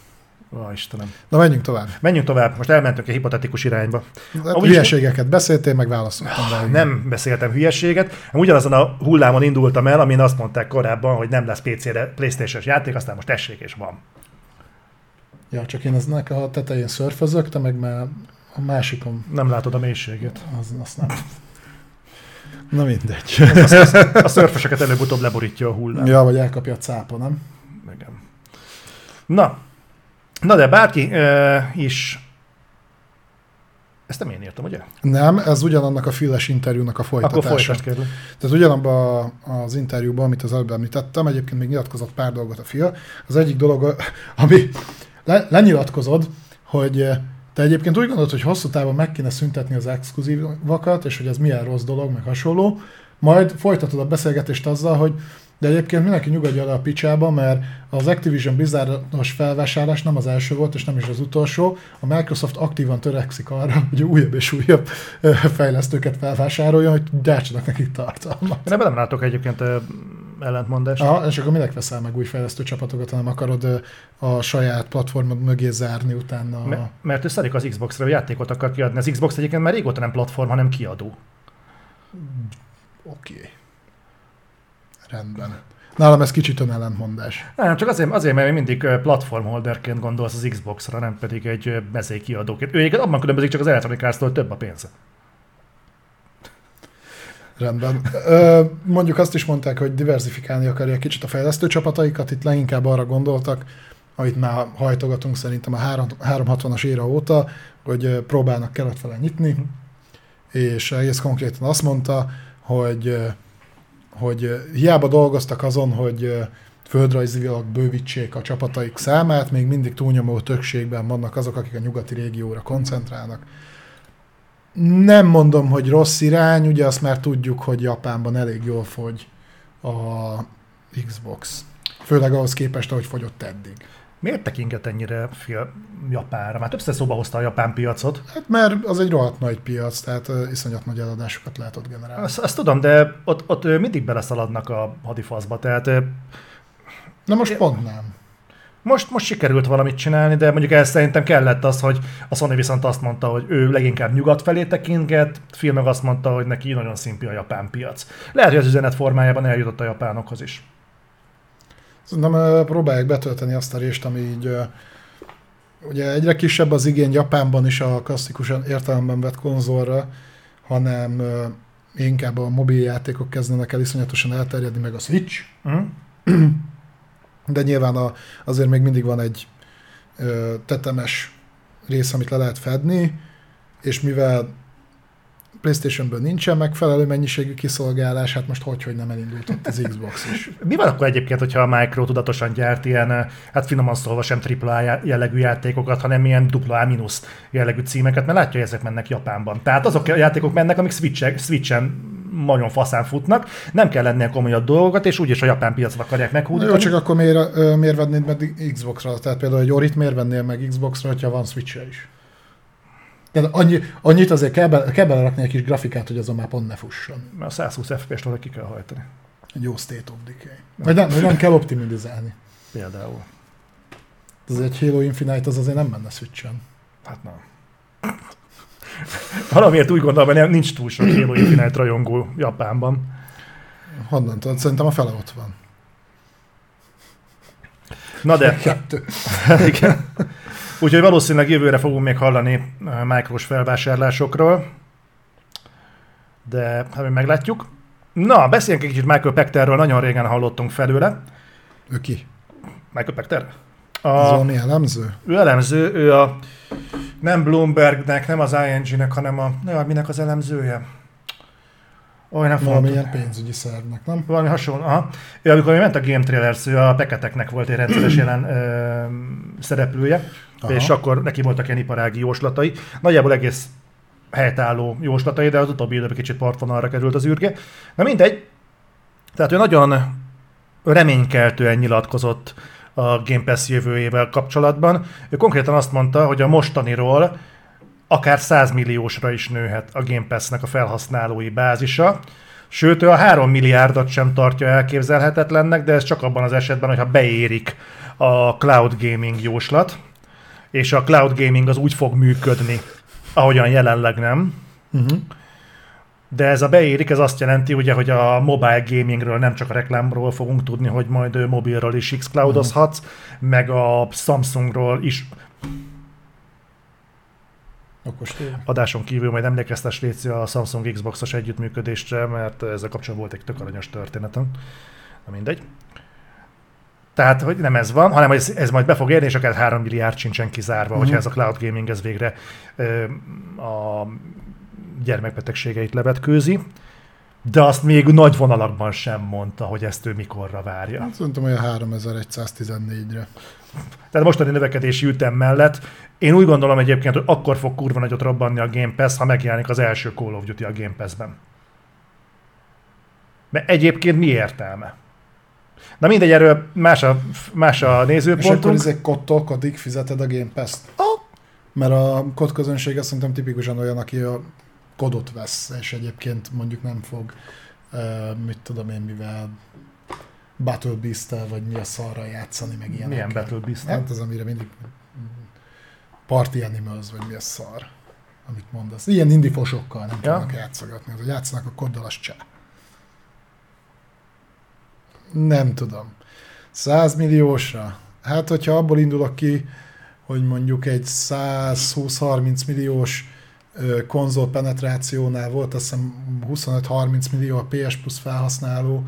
Speaker 2: Ó, Istenem.
Speaker 1: Na menjünk tovább.
Speaker 2: Menjünk tovább, most elmentünk egy hipotetikus irányba.
Speaker 1: Hát
Speaker 2: Amúgy-
Speaker 1: hülyeségeket beszéltél, meg válaszoltam rá.
Speaker 2: Nem beszéltem hülyeséget. Ugyanazon a hullámon indultam el, amin azt mondták korábban, hogy nem lesz PC-re playstation játék, aztán most tessék és van.
Speaker 1: Ja, csak én eznek a tetején szörfözök, te meg már a másikon,
Speaker 2: Nem látod a mélységet.
Speaker 1: az, azt nem. Na mindegy.
Speaker 2: A szörföseket előbb-utóbb leborítja a hullám.
Speaker 1: ja, vagy elkapja a cápa, nem?
Speaker 2: Igen. Na, na de bárki uh, is... Ezt nem én írtam, ugye?
Speaker 1: Nem, ez ugyanannak a füles interjúnak a
Speaker 2: Akkor
Speaker 1: folytatása.
Speaker 2: folytasd kérlek.
Speaker 1: Tehát ugyanabban az interjúban, amit az előbb említettem, egyébként még nyilatkozott pár dolgot a fia. Az egyik dolog, ami le, lenyilatkozod, hogy te egyébként úgy gondolod, hogy hosszú távon meg kéne szüntetni az exkluzívakat, és hogy ez milyen rossz dolog, meg hasonló, majd folytatod a beszélgetést azzal, hogy de egyébként mindenki nyugodja le a picsába, mert az Activision Blizzardos felvásárlás nem az első volt, és nem is az utolsó. A Microsoft aktívan törekszik arra, hogy újabb és újabb fejlesztőket felvásároljon, hogy gyártsanak nekik tartalmat.
Speaker 2: Én ebben nem látok egyébként ellentmondást.
Speaker 1: Aha, és akkor minek veszel meg új fejlesztő csapatokat, hanem akarod a saját platformod mögé zárni utána. a-
Speaker 2: M- mert ő szedik az Xbox-ra, hogy játékot akar kiadni. Az Xbox egyébként már régóta nem platform, hanem kiadó.
Speaker 1: Oké. Okay. Rendben. Nálam ez kicsit önellentmondás.
Speaker 2: Nem, csak azért, azért mert mindig platformholderként gondolsz az Xbox-ra, nem pedig egy ö, mezei kiadóként. Ő egyébként abban különbözik csak az Electronic Arts-tól, több a pénze.
Speaker 1: Rendben. Ö, mondjuk azt is mondták, hogy diversifikálni akarják kicsit a fejlesztő csapataikat, itt leginkább arra gondoltak, amit már hajtogatunk szerintem a három- 360-as éra óta, hogy próbálnak kelet nyitni, és egész konkrétan azt mondta, hogy, hogy hiába dolgoztak azon, hogy földrajzilag bővítsék a csapataik számát, még mindig túlnyomó többségben vannak azok, akik a nyugati régióra koncentrálnak. Nem mondom, hogy rossz irány, ugye azt már tudjuk, hogy Japánban elég jól fogy a Xbox. Főleg ahhoz képest, ahogy fogyott eddig.
Speaker 2: Miért tekinget ennyire fél Japánra? Már többször szóba hozta a japán piacot.
Speaker 1: Hát mert az egy rohadt nagy piac, tehát iszonyat nagy eladásokat lehet ott generálni.
Speaker 2: Azt, azt tudom, de ott, ott mindig beleszaladnak a hadifaszba. Tehát
Speaker 1: Na most pont nem.
Speaker 2: most, most sikerült valamit csinálni, de mondjuk ez szerintem kellett az, hogy a Sony viszont azt mondta, hogy ő leginkább nyugat felé tekintget, Phil meg azt mondta, hogy neki nagyon szimpi a japán piac. Lehet, hogy az üzenet formájában eljutott a japánokhoz is.
Speaker 1: Szerintem próbálják betölteni azt a részt, ami így ugye egyre kisebb az igény Japánban is a klasszikusan értelemben vett konzolra, hanem inkább a mobiljátékok kezdenek el iszonyatosan elterjedni, meg a Switch,
Speaker 2: Uh-huh.
Speaker 1: de nyilván a, azért még mindig van egy ö, tetemes rész, amit le lehet fedni, és mivel PlayStation-ből nincsen megfelelő mennyiségű kiszolgálás, hát most hogy, hogy nem elindult ott az Xbox is.
Speaker 2: Mi van akkor egyébként, hogyha a Micro tudatosan gyárt ilyen, eh, hát finoman szólva sem AAA jellegű játékokat, hanem ilyen dupla A mínusz jellegű címeket, mert látja, hogy ezek mennek Japánban. Tehát azok a játékok mennek, amik Switch- Switchen nagyon faszán futnak, nem kell lennie komolyabb dolgokat, és úgyis a japán piacra akarják
Speaker 1: Na
Speaker 2: meghúdítani.
Speaker 1: jó, csak akkor miért, ö, miért vennéd meg Xbox-ra? Tehát például egy Orit miért vennél meg Xbox-ra, ha van Switch-e is? Tehát annyi, annyit azért kell, be, kell belerakni egy kis grafikát, hogy azon már pont ne fusson.
Speaker 2: Mert a 120 FPS-t ki kell hajtani.
Speaker 1: Egy jó State of Decay. Vagy nem, nem kell optimizálni.
Speaker 2: Például.
Speaker 1: Ez egy Halo Infinite, az azért nem menne Switch-en.
Speaker 2: Hát nem. Valamiért úgy gondolom, hogy nincs túl sok Halo Infinite rajongó Japánban.
Speaker 1: Honnan tudod? Szerintem a fele ott van.
Speaker 2: Na de,
Speaker 1: Kettő.
Speaker 2: Igen. Úgyhogy valószínűleg jövőre fogunk még hallani eh, micros felvásárlásokról, de hát meglátjuk. Na, beszéljünk egy kicsit Michael Pecterről, nagyon régen hallottunk felőle.
Speaker 1: Ő ki?
Speaker 2: Michael Pecter? A,
Speaker 1: valami elemző?
Speaker 2: ő elemző, ő a nem Bloombergnek, nem az ING-nek, hanem a, ne, minek az elemzője? Olyan
Speaker 1: Valamilyen pénzügyi szervnek, nem?
Speaker 2: Valami hasonló. Aha. Ő, amikor ment a Game Trailers, ő a Peketeknek volt egy rendszeres jelen ö, szereplője.
Speaker 1: Aha.
Speaker 2: és akkor neki voltak ilyen iparági jóslatai. Nagyjából egész helytálló jóslatai, de az utóbbi időben kicsit partvonalra került az űrge. Na mindegy. Tehát ő nagyon reménykeltően nyilatkozott a Game Pass jövőjével kapcsolatban. Ő konkrétan azt mondta, hogy a mostaniról akár 100 milliósra is nőhet a Game Pass-nek a felhasználói bázisa, Sőt, ő a 3 milliárdot sem tartja elképzelhetetlennek, de ez csak abban az esetben, hogyha beérik a cloud gaming jóslat, és a cloud gaming az úgy fog működni, ahogyan jelenleg nem.
Speaker 1: Uh-huh.
Speaker 2: De ez a beérik, ez azt jelenti, ugye, hogy a mobile gamingről nem csak a reklámról fogunk tudni, hogy majd mobilról is xCloudozhatsz, meg a Samsungról is. Adáson kívül majd emlékeztes Léci a Samsung Xbox-os együttműködésre, mert ezzel kapcsolatban volt egy tök aranyos történetem. Na mindegy. Tehát, hogy nem ez van, hanem ez, ez majd be fog érni, és akár 3 milliárd sincsen kizárva,
Speaker 1: Mhm.
Speaker 2: hogyha ez a cloud gaming ez végre ö, a gyermekbetegségeit levetkőzi. De azt még nagy vonalakban sem mondta, hogy ezt ő mikorra várja.
Speaker 1: Hát Szerintem olyan 3114-re.
Speaker 2: Tehát mostani növekedési ütem mellett én úgy gondolom egyébként, hogy akkor fog kurva nagyot robbanni a Game Pass, ha megjelenik az első Call of Duty a Game Pass-ben. Mert egyébként mi értelme? Na mindegy, erről más a, más a
Speaker 1: És akkor
Speaker 2: nézőpontunk.
Speaker 1: ezek kottól kodig fizeted a Game Pass-t? Mert a kod közönsége szerintem tipikusan olyan, aki a kodot vesz, és egyébként mondjuk nem fog, uh, mit tudom én, mivel Battle beast vagy mi a szarra játszani, meg ilyenek.
Speaker 2: Milyen Battle beast
Speaker 1: Hát az, amire mindig Party Animals, vagy mi a szar, amit mondasz. Ilyen indie fosokkal nem
Speaker 2: Ja.
Speaker 1: tudnak játszogatni. Hogy játszanak a koddal, az csá. Nem tudom. 100 milliósra? Hát, hogyha abból indulok ki, hogy mondjuk egy 120-30 milliós konzol penetrációnál volt, azt hiszem 25-30 millió a PS Plus felhasználó.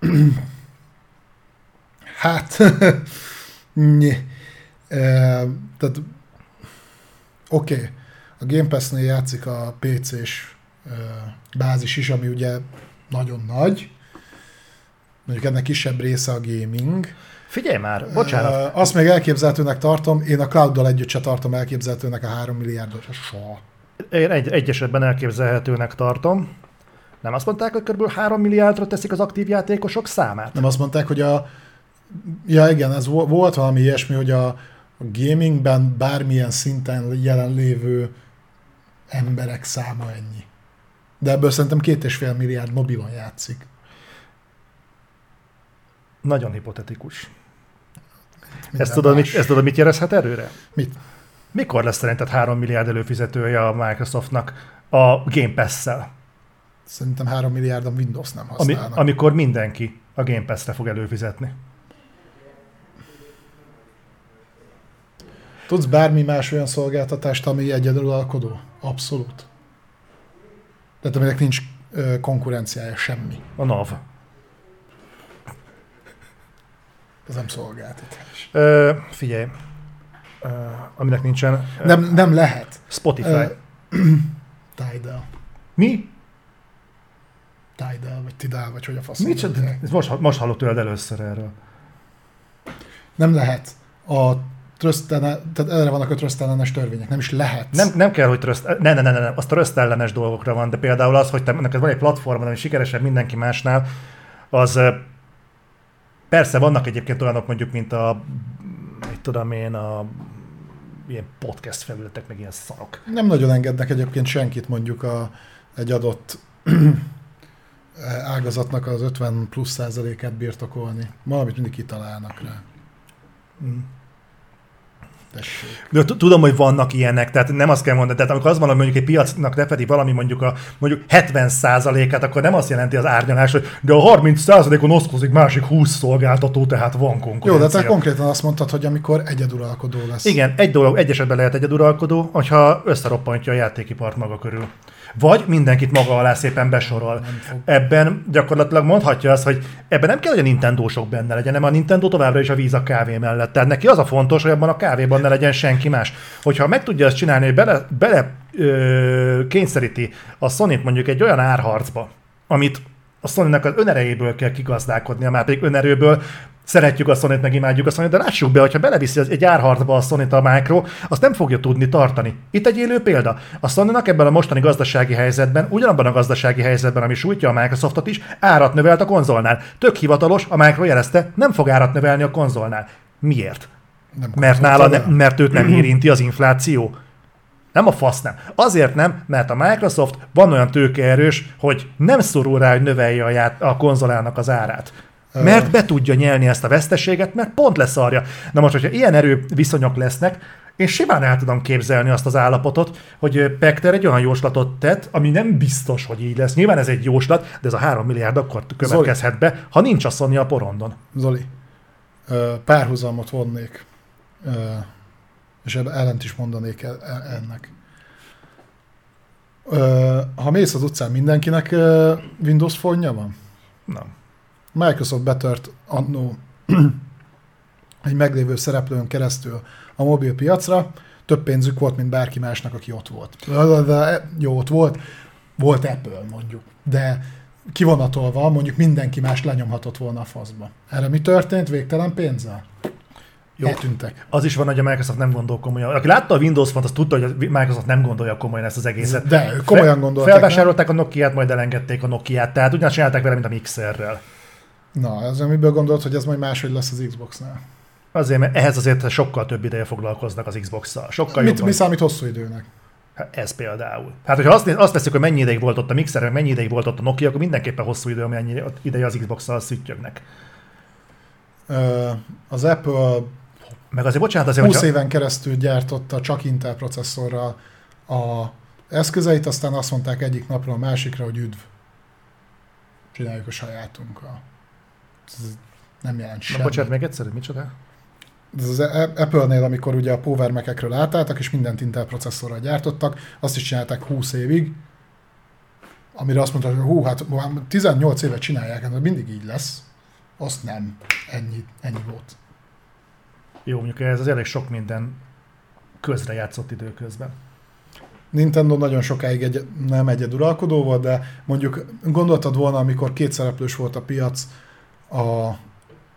Speaker 1: Hát, nye. Tehát oké, okay. a Game Pass-nél játszik a PC-s bázis is, ami ugye nagyon nagy, mondjuk ennek kisebb része a gaming.
Speaker 2: Figyelj már, bocsánat.
Speaker 1: Azt még elképzelhetőnek tartom, én a clouddal együtt se tartom elképzelhetőnek a 3 milliárdot, soha.
Speaker 2: Én egy, egy esetben elképzelhetőnek tartom. Nem azt mondták, hogy kb. 3 milliárdra teszik az aktív játékosok számát?
Speaker 1: Nem azt mondták, hogy a... Ja igen, ez vo- volt valami ilyesmi, hogy a, a gamingben bármilyen szinten jelenlévő emberek száma ennyi. De ebből szerintem két és fél milliárd mobilon játszik.
Speaker 2: Nagyon hipotetikus.
Speaker 1: Minden
Speaker 2: Ezt tudod,
Speaker 1: más.
Speaker 2: mit, ezt tudod, mit jelezhet erőre?
Speaker 1: Mit?
Speaker 2: Mikor lesz szerinted 3 milliárd előfizetője a Microsoftnak a Game Pass-szel?
Speaker 1: Szerintem 3 milliárdan Windows nem
Speaker 2: Ami,
Speaker 1: használnak.
Speaker 2: amikor mindenki a Game Pass-re fog előfizetni.
Speaker 1: Tudsz bármi más olyan szolgáltatást, ami egyedülalkodó? Abszolút. Tehát aminek nincs ö, konkurenciája, semmi.
Speaker 2: A NAV.
Speaker 1: Ez nem szolgáltatás.
Speaker 2: Ö, figyelj, ö, aminek nincsen ö,
Speaker 1: Nem, nem lehet.
Speaker 2: Spotify.
Speaker 1: Ö, Tidal.
Speaker 2: Mi?
Speaker 1: Tidal, vagy Tidal, vagy hogy a faszom.
Speaker 2: Mit
Speaker 1: mondják.
Speaker 2: Ez most, most hallott tőled először erről.
Speaker 1: Nem lehet. A trösztene, tehát erre vannak a trösztellenes törvények. Nem is lehet.
Speaker 2: Nem, nem kell, hogy tröszt, ne, ne, ne, ne, ne, az tröszt ellenes dolgokra van, de például az, hogy te, neked van egy platformon, ami sikeresebb mindenki másnál, az persze vannak egyébként olyanok mondjuk, mint a, mit tudom én, a ilyen podcast felületek, meg ilyen szarok.
Speaker 1: Nem nagyon engednek egyébként senkit mondjuk a, egy adott ágazatnak az 50 plusz százalékát birtokolni. Valamit mindig kitalálnak rá.
Speaker 2: Mm.
Speaker 1: Tessék.
Speaker 2: De tudom, hogy vannak ilyenek, tehát nem azt kell mondani, tehát amikor az van, hogy mondjuk egy piacnak lefedi valami mondjuk a mondjuk 70%-át, akkor nem azt jelenti az árnyalás, hogy de a 30%-on oszkozik másik 20 szolgáltató, tehát van
Speaker 1: Jó,
Speaker 2: konkurencia.
Speaker 1: de te konkrétan azt mondtad, hogy amikor egyeduralkodó lesz.
Speaker 2: Igen, egy dolog, egy esetben lehet egyeduralkodó, hogyha összeroppantja a játékipart maga körül. Vagy mindenkit maga alá szépen besorol. Ebben gyakorlatilag mondhatja azt, hogy ebben nem kell, hogy a Nintendo-sok benne legyen, hanem a Nintendo továbbra is a víz a kávé mellett. Tehát neki az a fontos, hogy abban a kávéban ne legyen senki más. Hogyha meg tudja azt csinálni, hogy bele, bele ö, kényszeríti a sony mondjuk egy olyan árharcba, amit a sony az önerejéből kell kigazdálkodnia, már pedig önerőből szeretjük a sony meg imádjuk a sony de lássuk be, hogyha beleviszi az egy árharcba a sony a Micro, azt nem fogja tudni tartani. Itt egy élő példa. A sony ebben a mostani gazdasági helyzetben, ugyanabban a gazdasági helyzetben, ami sújtja a Microsoftot is, árat növelt a konzolnál. Tök hivatalos, a Micro jelezte, nem fog árat növelni a konzolnál. Miért?
Speaker 1: Nem
Speaker 2: Mert, nála ne, mert őt nem érinti az infláció. Nem a fasz nem. Azért nem, mert a Microsoft van olyan tőkeerős, hogy nem szorul rá, hogy növelje a, ját- a konzolának az árát. Mert be tudja nyelni ezt a veszteséget, mert pont leszarja. Na most, hogyha ilyen erő viszonyok lesznek, én simán el tudom képzelni azt az állapotot, hogy Pekter egy olyan jóslatot tett, ami nem biztos, hogy így lesz. Nyilván ez egy jóslat, de ez a 3 milliárd akkor következhet be, ha nincs a Sony a porondon.
Speaker 1: Zoli, párhuzamot vonnék, és ellent is mondanék ennek. Ha mész az utcán, mindenkinek Windows fonja van?
Speaker 2: Nem.
Speaker 1: Microsoft betört annó egy meglévő szereplőn keresztül a mobil piacra, több pénzük volt, mint bárki másnak, aki ott volt. De jó, ott volt, volt Apple mondjuk, de kivonatolva mondjuk mindenki más lenyomhatott volna a faszba. Erre mi történt? Végtelen pénzzel?
Speaker 2: Jó.
Speaker 1: Eltűntek.
Speaker 2: Az is van, hogy a Microsoft nem gondol komolyan. Aki látta a Windows Phone, az tudta, hogy a Microsoft nem gondolja komolyan ezt az egészet.
Speaker 1: De komolyan gondolták.
Speaker 2: Felvásárolták a Nokia-t, majd elengedték a Nokia-t. Tehát ugyanazt csinálták vele, mint a Mixerrel.
Speaker 1: Na, ez miből gondolt, hogy ez majd máshogy lesz az Xbox-nál?
Speaker 2: Azért, mert ehhez azért sokkal több ideje foglalkoznak az Xbox-szal. Sokkal
Speaker 1: Mit,
Speaker 2: jobban.
Speaker 1: mi számít hosszú időnek?
Speaker 2: Hát Ez például. Hát, hogyha azt, azt veszük, hogy mennyi ideig volt ott a Mixer, mennyi ideig volt ott a Nokia, akkor mindenképpen hosszú idő, amennyi ideje az Xbox-szal szüttyögnek.
Speaker 1: Ö, Az Apple
Speaker 2: Meg azért, bocsánat, azért,
Speaker 1: 20
Speaker 2: hogyha...
Speaker 1: éven keresztül gyártotta csak Intel processzorral a eszközeit, aztán azt mondták egyik napról a másikra, hogy üdv. Csináljuk a sajátunkkal. Ez nem jelent
Speaker 2: Na,
Speaker 1: semmit.
Speaker 2: bocsánat, még egyszer, micsoda?
Speaker 1: Ez az A- Apple-nél, amikor ugye a Power Mac-ekről átálltak, és mindent Intel processzorral gyártottak, azt is csinálták 20 évig, amire azt mondták, hogy hú, hát már 18 éve csinálják, hát mindig így lesz. Azt nem. Ennyi, ennyi volt.
Speaker 2: Jó, mondjuk ez az elég sok minden közre játszott időközben.
Speaker 1: Nintendo nagyon sokáig egy, nem egyeduralkodó volt, de mondjuk gondoltad volna, amikor kétszereplős volt a piac a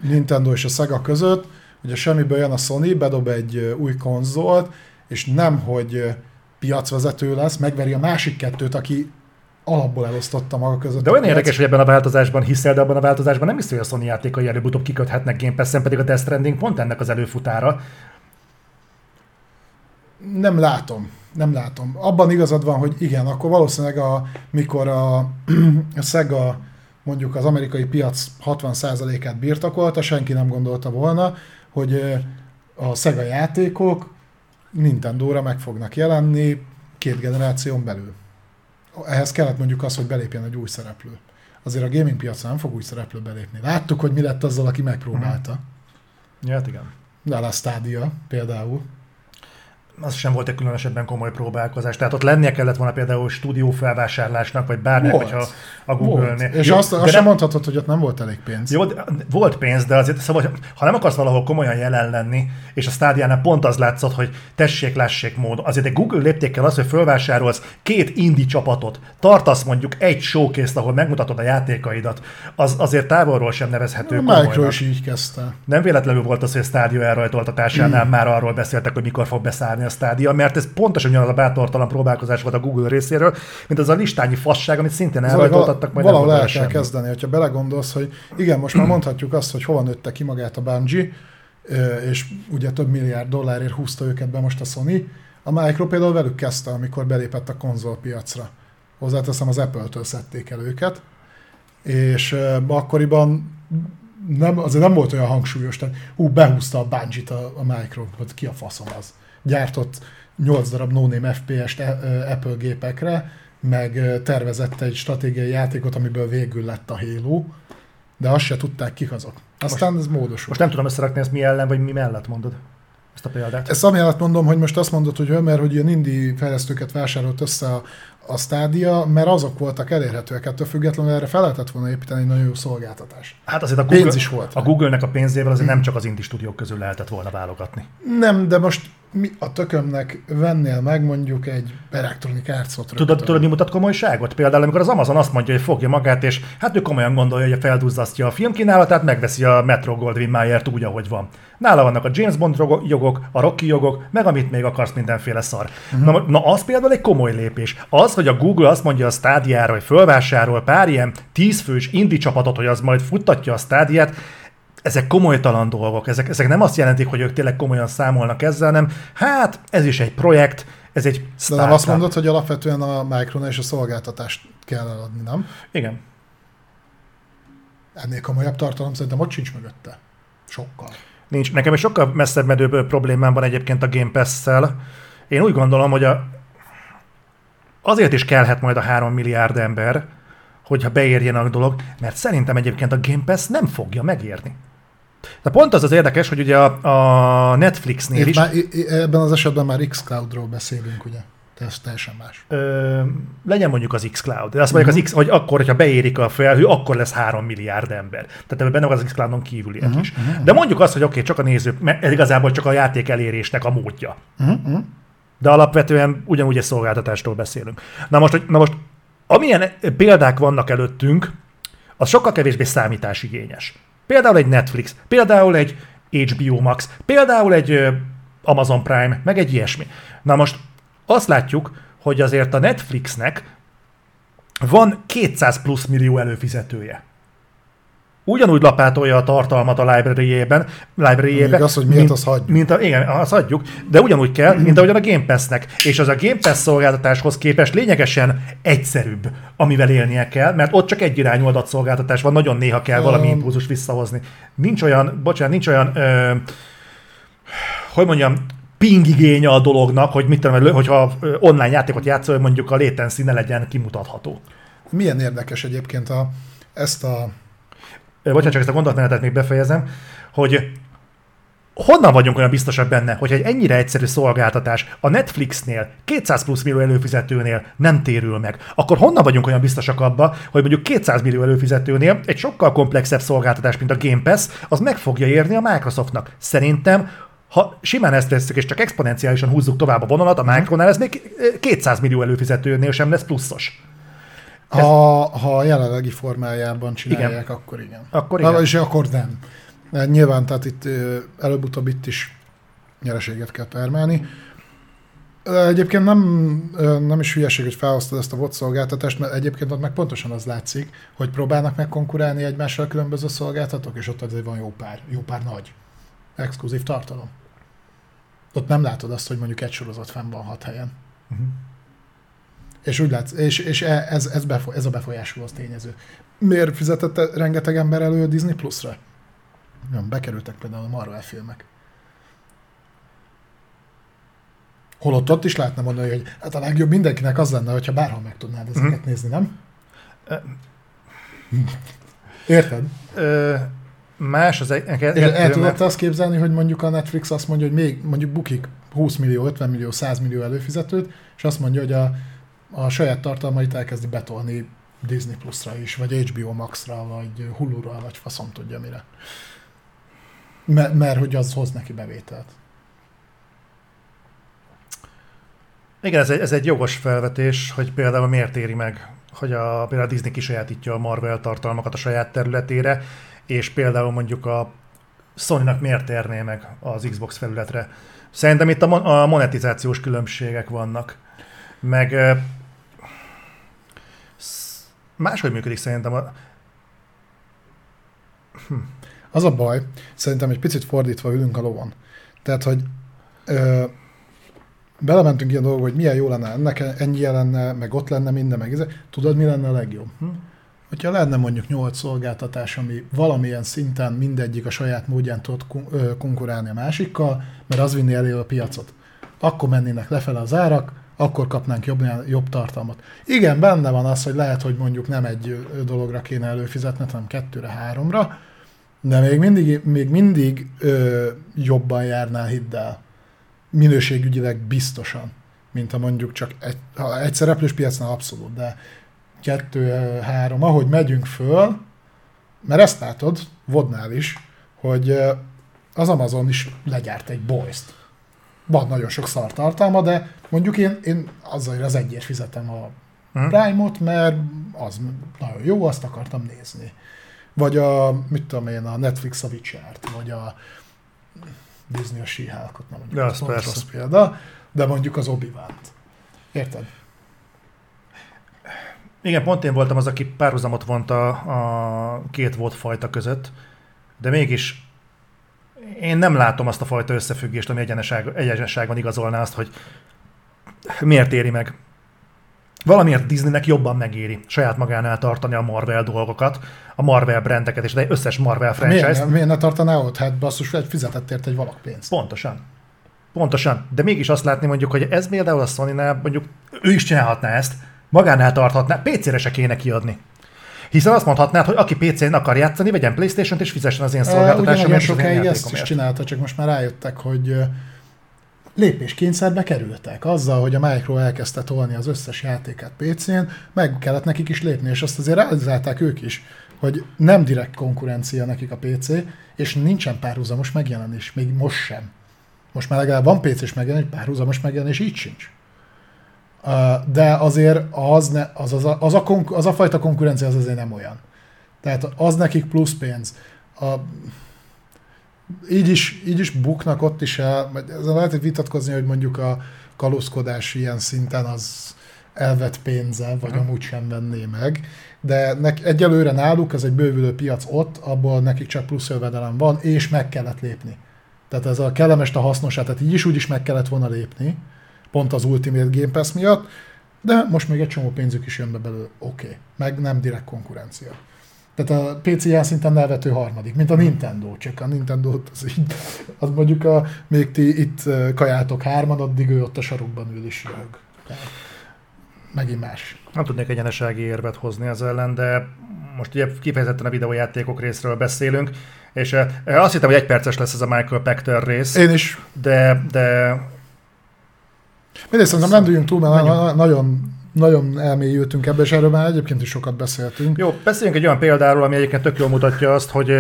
Speaker 1: Nintendo és a Sega között, hogy a semmiből jön a Sony, bedob egy új konzolt, és nem, hogy piacvezető lesz, megveri a másik kettőt, aki alapból elosztotta maga között.
Speaker 2: De olyan érdekes, hogy ebben a változásban hiszel, de abban a változásban nem hiszem, hogy a Sony játékai előbb-utóbb kiköthetnek Game Pass-en, pedig a Death Stranding pont ennek az előfutára.
Speaker 1: Nem látom. Nem látom. Abban igazad van, hogy igen, akkor valószínűleg a, mikor a, a Sega mondjuk az amerikai piac 60%-át birtokolta, senki nem gondolta volna, hogy a Sega játékok Nintendo-ra meg fognak jelenni két generáción belül. Ehhez kellett mondjuk az, hogy belépjen egy új szereplő. Azért a gaming piacra nem fog új szereplő belépni. Láttuk, hogy mi lett azzal, aki megpróbálta.
Speaker 2: Ja, hát igen.
Speaker 1: De a Stadia például.
Speaker 2: Az sem volt egy különösebben komoly próbálkozás. Tehát ott lennie kellett volna például stúdió felvásárlásnak, vagy bármi, hogyha a Google-nél.
Speaker 1: És
Speaker 2: Jó,
Speaker 1: azt,
Speaker 2: de
Speaker 1: azt sem mondhatod, hogy ott nem volt elég pénz.
Speaker 2: Jó, de volt pénz, de azért szóval, ha nem akarsz valahol komolyan jelen lenni, és a stádiánál pont az látszott, hogy tessék, lássék mód. Azért egy Google léptékkel az, hogy fölvásárolsz két indie csapatot, tartasz mondjuk egy showcase ahol megmutatod a játékaidat, az azért távolról sem nevezhető
Speaker 1: A Micro is így kezdte.
Speaker 2: Nem véletlenül volt az, hogy a stádió elrajtoltatásánál már arról beszéltek, hogy mikor fog beszállni a stádia, mert ez pontosan ugyanaz a bátortalan próbálkozás volt a Google részéről, mint az a listányi fasság, amit szintén elrajtoltattak, majd
Speaker 1: valahol el kell
Speaker 2: semmi.
Speaker 1: kezdeni, hogyha belegondolsz, hogy igen, most már mondhatjuk azt, hogy hova nőtte ki magát a Bungie, és ugye több milliárd dollárért húzta őket be most a Sony. A Micro például velük kezdte, amikor belépett a konzolpiacra. Hozzáteszem, az Apple-től szedték el őket, és akkoriban nem, azért nem volt olyan hangsúlyos, tehát hú, behúzta a Bungie-t a, a Micro, hogy ki a faszom az. Gyártott 8 darab no-name FPS-t e- ö, Apple gépekre, meg ö, tervezett egy stratégiai játékot, amiből végül lett a Halo, de azt se tudták kik azok. Aztán ez módosul.
Speaker 2: Most nem tudom összerakni ezt mi ellen, vagy mi mellett mondod ezt a példát.
Speaker 1: Ezt amiatt mondom, hogy most azt mondod, hogy ő, mert hogy ilyen indie fejlesztőket vásárolt össze a, a stádia, mert azok voltak elérhetőek, ettől függetlenül erre fel lehetett volna építeni egy nagyon jó szolgáltatást.
Speaker 2: Hát azért a
Speaker 1: Pénz
Speaker 2: Google,
Speaker 1: is volt
Speaker 2: A Google-nek a pénzével azért nem csak az indie stúdiók közül lehetett volna válogatni.
Speaker 1: Nem, de most mi a tökömnek vennél meg mondjuk egy Electronic Arts-ot
Speaker 2: Tudod, tudod, mi mutat komolyságot? Például, amikor az Amazon azt mondja, hogy fogja magát, és hát ő komolyan gondolja, hogy felduzzasztja a filmkínálatát, megveszi a Metro Goldwyn Mayer-t úgy, ahogy van. Nála vannak a James Bond jogok, a Rocky jogok, meg amit még akarsz, mindenféle szar. Uh-huh. Na, na, az például egy komoly lépés. Az, hogy a Google azt mondja a stádiára, hogy fölvásárol pár ilyen tízfős indie csapatot, hogy az majd futtatja a stádiát, ezek komolytalan dolgok, ezek, ezek nem azt jelentik, hogy ők tényleg komolyan számolnak ezzel, hanem hát ez is egy projekt, Ez egy
Speaker 1: De nem
Speaker 2: startup.
Speaker 1: azt mondod, hogy alapvetően a Micronál és a szolgáltatást kell eladni, nem?
Speaker 2: Igen.
Speaker 1: Ennél komolyabb tartalom szerintem ott sincs mögötte. Sokkal.
Speaker 2: Nincs. Nekem egy sokkal messzebb medőbb problémám van egyébként a Game Pass-szel. Én úgy gondolom, hogy a... azért is kellhet majd a 3 milliárd ember, hogyha beérjen a dolog, mert szerintem egyébként a Game Pass nem fogja megérni. De pont az az érdekes, hogy ugye a, a Netflixnél
Speaker 1: Itt
Speaker 2: is
Speaker 1: már, ebben az esetben már xCloud-ról beszélünk, ugye? Ez teljesen más.
Speaker 2: ö, legyen mondjuk az xCloud. De azt mondjuk az X, hogy akkor, hogyha beérik a felhő, akkor lesz 3 milliárd ember. Tehát ebben benne van az xCloudon kívüliek uh-huh, is. De mondjuk azt, hogy oké, okay, csak a nézők, mert ez igazából csak a játék elérésnek a módja.
Speaker 1: Uh-huh, uh-huh.
Speaker 2: De alapvetően ugyanúgy egy szolgáltatástól beszélünk. Na most, hogy, na most amilyen példák vannak előttünk, az sokkal kevésbé számításigényes. Például egy Netflix, például egy HBO Max, például egy Amazon Prime, meg egy ilyesmi. Na most azt látjuk, hogy azért a Netflixnek van 200 plusz millió előfizetője. Ugyanúgy lapátolja a tartalmat a library-ében, library
Speaker 1: Még az, hogy miért, azt hagyjuk.
Speaker 2: mint a, igen, azt adjuk, de ugyanúgy kell, mint ahogyan a Game Pass-nek. És az a Game Pass szolgáltatáshoz képest lényegesen egyszerűbb, amivel élnie kell, mert ott csak egy irányú adatszolgáltatás van, nagyon néha kell valami impulzus visszahozni. Nincs olyan, bocsánat, nincs olyan, ö, hogy mondjam, ping igénye a dolognak, hogy mit tudom, hogyha online játékot játszol, mondjuk a latency ne legyen kimutatható.
Speaker 1: Milyen érdekes egyébként a, ezt a...
Speaker 2: Bocsánat, csak ezt a gondolatmenetet még befejezem, hogy honnan vagyunk olyan biztosak benne, hogy egy ennyire egyszerű szolgáltatás a Netflixnél, 200 plusz millió előfizetőnél nem térül meg, akkor honnan vagyunk olyan biztosak abba, hogy mondjuk 200 millió előfizetőnél egy sokkal komplexebb szolgáltatás, mint a Game Pass, az meg fogja érni a Microsoftnak. Szerintem ha simán ezt tesszük, és csak exponenciálisan húzzuk tovább a vonalat, a Micronál ez még 200 millió előfizetőnél sem lesz pluszos.
Speaker 1: Ha, ha a jelenlegi formájában csinálják, igen. akkor igen.
Speaker 2: Akkor
Speaker 1: Na,
Speaker 2: igen.
Speaker 1: És akkor nem. Mert nyilván, tehát itt előbb-utóbb itt is nyereséget kell termelni. Egyébként nem, nem is hülyeség, hogy felhoztad ezt a VOD szolgáltatást, mert egyébként ott meg pontosan az látszik, hogy próbálnak meg konkurálni egymással különböző szolgáltatók, és ott azért van jó pár, jó pár nagy exkluzív tartalom. Ott nem látod azt, hogy mondjuk egy sorozat fenn van hat helyen.
Speaker 2: Uh-huh.
Speaker 1: És úgy látsz, és, és e- ez, ez, befo- ez a befolyásoló tényező. Miért fizetett rengeteg ember elő a Disney Plus-ra? Nem, bekerültek például a Marvel filmek. Holott ott is lehetne mondani, hogy hát a legjobb mindenkinek az lenne, hogyha bárhol meg tudnád ezeket
Speaker 2: Mhm.
Speaker 1: uh-huh. nézni, nem? Érted?
Speaker 2: Ö, más az egy...
Speaker 1: És el tudod azt képzelni, hogy mondjuk a Netflix azt mondja, hogy még mondjuk bukik 20 millió, 50 millió, 100 millió előfizetőt, és azt mondja, hogy a, a saját tartalmait elkezdi betolni Disney Plus-ra is, vagy HBO Max-ra, vagy Hulu-ra, vagy faszom tudja mire. Mert, mert hogy az hoz neki bevételt.
Speaker 2: Igen, ez egy, ez egy jogos felvetés, hogy például miért éri meg, hogy a, például a Disney kisajátítja a Marvel tartalmakat a saját területére, és például mondjuk a Sony-nak miért érné meg az Xbox felületre. Szerintem itt a, mon- a monetizációs különbségek vannak. Meg máshogy működik szerintem a,
Speaker 1: Az a baj, szerintem egy picit fordítva ülünk a lovon. Tehát, hogy ö, belementünk ilyen dolgokba, hogy milyen jó lenne ennek, ennyi lenne, meg ott lenne minden, meg ez. Tudod, mi lenne a legjobb?
Speaker 2: Hm?
Speaker 1: Hogyha lenne mondjuk nyolc szolgáltatás, ami valamilyen szinten mindegyik a saját módján tud konkurálni a másikkal, mert az vinni elő a piacot. Akkor mennének lefele az árak, akkor kapnánk jobb, jobb tartalmat. Igen, benne van az, hogy lehet, hogy mondjuk nem egy dologra kéne előfizetni, hanem kettőre, háromra, de még mindig, még mindig ö, jobban járnál, hidd el. Minőségügyileg biztosan, mint ha mondjuk csak egy, ha egy szereplős piacnál abszolút, de kettő, három, ahogy megyünk föl, mert ezt látod, vodnál is, hogy az Amazon is legyárt egy boys-t. Van nagyon sok szar tartalma, de mondjuk én, én azzal az egyért fizetem a
Speaker 2: Hm?
Speaker 1: Prime-ot, mert az nagyon jó, azt akartam nézni. Vagy a, mit tudom én, a Netflix a Witcher-t, vagy a Disney a She-Hulk-ot, nem mondjuk,
Speaker 2: De
Speaker 1: az
Speaker 2: persze.
Speaker 1: rossz példa, de mondjuk az obi Érted?
Speaker 2: Igen, pont én voltam az, aki párhuzamot vonta a két volt fajta között, de mégis én nem látom azt a fajta összefüggést, ami egyeneság, egyenesságban igazolná azt, hogy miért éri meg? Valamiért Disneynek jobban megéri saját magánál tartani a Marvel dolgokat, a Marvel brandeket és az összes Marvel franchise
Speaker 1: Miért, ne- miért ne tartaná ott? Hát basszus, egy fizetett ért egy valak pénzt.
Speaker 2: Pontosan. Pontosan. De mégis azt látni mondjuk, hogy ez például a sony mondjuk ő is csinálhatná ezt, magánál tarthatná, PC-re se kéne kiadni. Hiszen azt mondhatnád, hogy aki PC-n akar játszani, vegyen Playstation-t és fizessen az én
Speaker 1: Uh,
Speaker 2: szolgáltatásomért. én
Speaker 1: sokáig ezt is csinálta, csak most már rájöttek, hogy lépéskényszerbe kerültek. Azzal, hogy a Micro elkezdte tolni az összes játékát PC-n, meg kellett nekik is lépni, és azt azért realizálták ők is, hogy nem direkt konkurencia nekik a PC, és nincsen párhuzamos megjelenés, még most sem. Most már legalább van PC-s megjelenés, párhuzamos megjelenés így sincs. De azért az, ne, az, az, a, az, a konk, az a fajta konkurencia az azért nem olyan. Tehát az nekik plusz pénz. A, így is, így is buknak ott is el, ezzel lehet vitatkozni, hogy mondjuk a kalózkodás ilyen szinten az elvett pénze, vagy amúgy sem venné meg, de nek, egyelőre náluk ez egy bővülő piac ott, abból nekik csak plusz jövedelem van, és meg kellett lépni. Tehát ez a kellemes a hasznos, tehát így is úgy is meg kellett volna lépni, pont az Ultimate Game Pass miatt, de most még egy csomó pénzük is jön be belőle, oké, okay. meg nem direkt konkurencia. Tehát a PC ilyen szinten elvető harmadik, mint a Nintendo, csak a Nintendo az így, az mondjuk a, még ti itt kajátok hárman, addig ő ott a sarokban ül is röhög. Megint más.
Speaker 2: Nem tudnék egyenesági érvet hozni ez ellen, de most ugye kifejezetten a videójátékok részről beszélünk, és azt hittem, hogy egy perces lesz ez a Michael Pector rész,
Speaker 1: Én is.
Speaker 2: de, de
Speaker 1: Mindegy, szerintem lendüljünk túl, mert
Speaker 2: Menjünk.
Speaker 1: na- nagyon, nagyon elmélyültünk ebbe, és erről már egyébként is sokat beszéltünk.
Speaker 2: Jó, beszéljünk egy olyan példáról, ami egyébként tök jól mutatja azt, hogy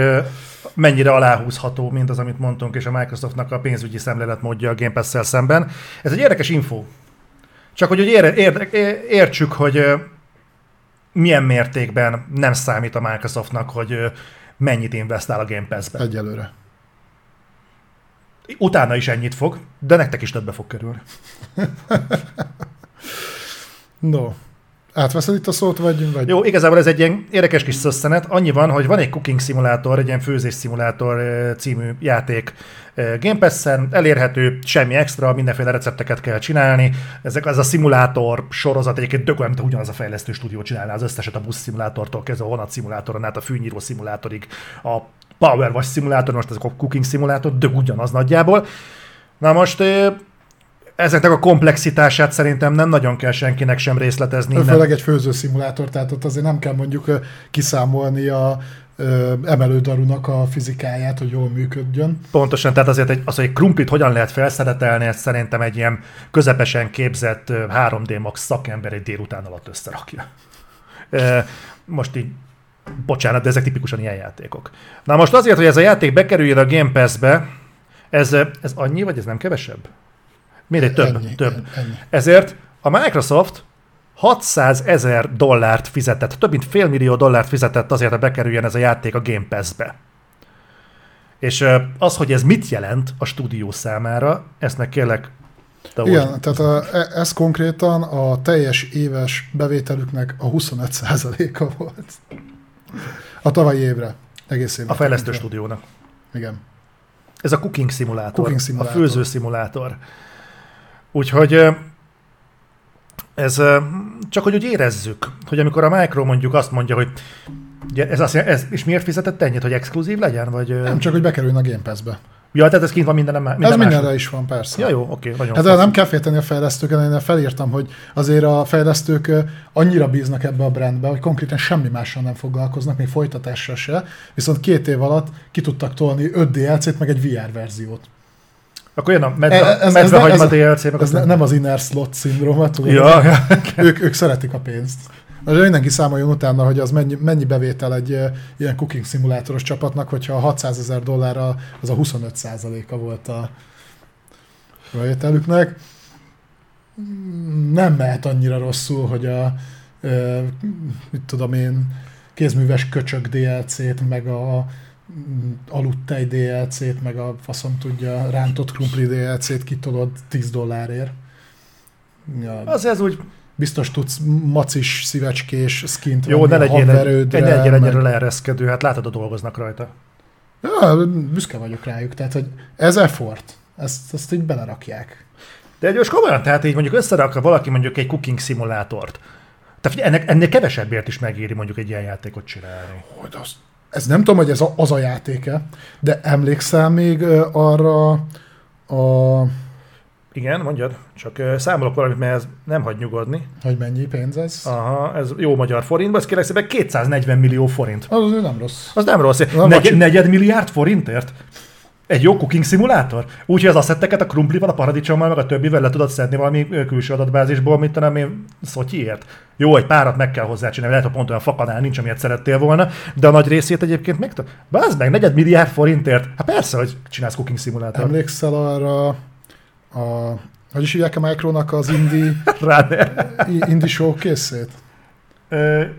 Speaker 2: mennyire aláhúzható mind az, amit mondtunk, és a Microsoftnak a pénzügyi szemléletmódja a Game Pass-szel szemben. Ez egy érdekes info. Csak hogy, hogy ér, ér, ér, értsük, hogy milyen mértékben nem számít a Microsoftnak, hogy mennyit investál a Game Pass-be.
Speaker 1: Egyelőre.
Speaker 2: Utána is ennyit fog, de nektek is többbe fog kerülni.
Speaker 1: No. Átveszed itt a szót, vagy... vagy...
Speaker 2: Jó, igazából ez egy ilyen érdekes kis szösszenet. Annyi van, hogy van egy cooking szimulátor, egy ilyen főzés szimulátor című játék Game Pass-en, elérhető, semmi extra, mindenféle recepteket kell csinálni. Ezek, ez a szimulátor sorozat egyébként olyan, mint ugyanaz a fejlesztő stúdió csinálná az összeset a busz szimulátortól kezdve a vonat szimulátoron át a fűnyíró szimulátorig, a Power Wash szimulátor, most ezek a cooking szimulátor, de ugyanaz nagyjából. Na most ezeknek a komplexitását szerintem nem nagyon kell senkinek sem részletezni.
Speaker 1: Főleg egy főzőszimulátor, tehát ott azért nem kell mondjuk kiszámolni a emelődarunak a fizikáját, hogy jól működjön.
Speaker 2: Pontosan, tehát azért egy, az, hogy egy krumplit hogyan lehet felszeretelni, ezt szerintem egy ilyen közepesen képzett ö, 3D Max szakember egy délután alatt összerakja. Most így, bocsánat, de ezek tipikusan ilyen játékok. Na most azért, hogy ez a játék bekerüljön a Game Pass-be, ez, ez annyi, vagy ez nem kevesebb? Miért egy több?
Speaker 1: Ennyi,
Speaker 2: több.
Speaker 1: ennyi.
Speaker 2: Ezért a Microsoft 600 ezer dollárt fizetett, több mint fél millió dollárt fizetett azért, hogy bekerüljen ez a játék a Game Pass-be. És az, hogy ez mit jelent a stúdió számára, ezt meg kérlek, te
Speaker 1: Igen,
Speaker 2: olvasd.
Speaker 1: tehát a, e- ez konkrétan a teljes éves bevételüknek a 25%-a volt. A tavalyi évre. Egész évre.
Speaker 2: a fejlesztő
Speaker 1: tekintve.
Speaker 2: stúdiónak.
Speaker 1: Igen.
Speaker 2: Ez a cooking szimulátor,
Speaker 1: Cooking
Speaker 2: a
Speaker 1: szimulátor.
Speaker 2: főző szimulátor. Úgyhogy ez csak hogy úgy érezzük, hogy amikor a Micro mondjuk azt mondja, hogy ugye ez azt ez, és miért fizetett ennyit, hogy exkluzív legyen? Vagy,
Speaker 1: Nem csak, hogy bekerüljön a Game Pass-be.
Speaker 2: Ja, tehát ez kint van minden, minden
Speaker 1: Ez mindenre is van, persze.
Speaker 2: Ja, jó, oké, nagyon
Speaker 1: Hát nem kell félteni a fejlesztőket, én felírtam, hogy azért a fejlesztők annyira bíznak ebbe a brandbe, hogy konkrétan semmi mással nem foglalkoznak, még folytatással se, viszont két év alatt ki tudtak tolni 5 DLC-t, meg egy VR verziót.
Speaker 2: Akkor jön a medve,
Speaker 1: Ez- ez-
Speaker 2: medve
Speaker 1: ez-
Speaker 2: hagyma
Speaker 1: ez-
Speaker 2: DLC, meg
Speaker 1: Ez ne, nem az inner slot szindróma, tudod?
Speaker 2: Ja, ja.
Speaker 1: Ők, ők szeretik a pénzt. Most mindenki számoljon utána, hogy az mennyi, mennyi bevétel egy ilyen cooking szimulátoros csapatnak, hogyha a 600 ezer dollárra az a 25 a volt a bevételüknek. Nem mehet annyira rosszul, hogy a ö, mit tudom én, kézműves köcsök DLC-t, meg a mm, aludtej DLC-t, meg a faszom tudja, rántott krumpli DLC-t kitolod 10 dollárért. Ja,
Speaker 2: Az ez úgy,
Speaker 1: Biztos tudsz macis, szívecskés skint
Speaker 2: jó, ne legyél egy, egy, egy,
Speaker 1: meg-
Speaker 2: leereszkedő, hát látod, a dolgoznak rajta.
Speaker 1: Ja, büszke vagyok rájuk, tehát hogy ez effort, ezt, ezt így belerakják.
Speaker 2: De egy komolyan, tehát így mondjuk összerakva valaki mondjuk egy cooking szimulátort. Tehát ennek, ennél kevesebbért is megéri mondjuk egy ilyen játékot csinálni.
Speaker 1: Hogy az, ez nem tudom, hogy ez a, az a játéke, de emlékszel még arra a,
Speaker 2: Igen, mondjad, csak számolok valamit, mert ez nem hagy nyugodni.
Speaker 1: hogy mennyi pénz ez?
Speaker 2: Aha, ez jó magyar forintban, ez kérlek szépen 240 millió forint.
Speaker 1: Az nem rossz.
Speaker 2: Az nem rossz.
Speaker 1: Na,
Speaker 2: Negy, negyed milliárd forintért? Egy jó cooking szimulátor? Úgyhogy az asszetteket a krumplival, a paradicsommal, meg a többivel le tudod szedni valami külső adatbázisból, mint tudom én, szotyiért. Jó, egy párat meg kell hozzá csinálni, lehet, hogy pont olyan fakadál nincs, amilyet szerettél volna, de a nagy részét egyébként meg. Bázd meg, negyed milliárd forintért. Hát persze, hogy csinálsz cooking szimulátort.
Speaker 1: Emlékszel arra a, hogy is hívják a Micronak az indie,
Speaker 2: Rá ne.
Speaker 1: i- indie show készét?
Speaker 2: Ö,
Speaker 1: A-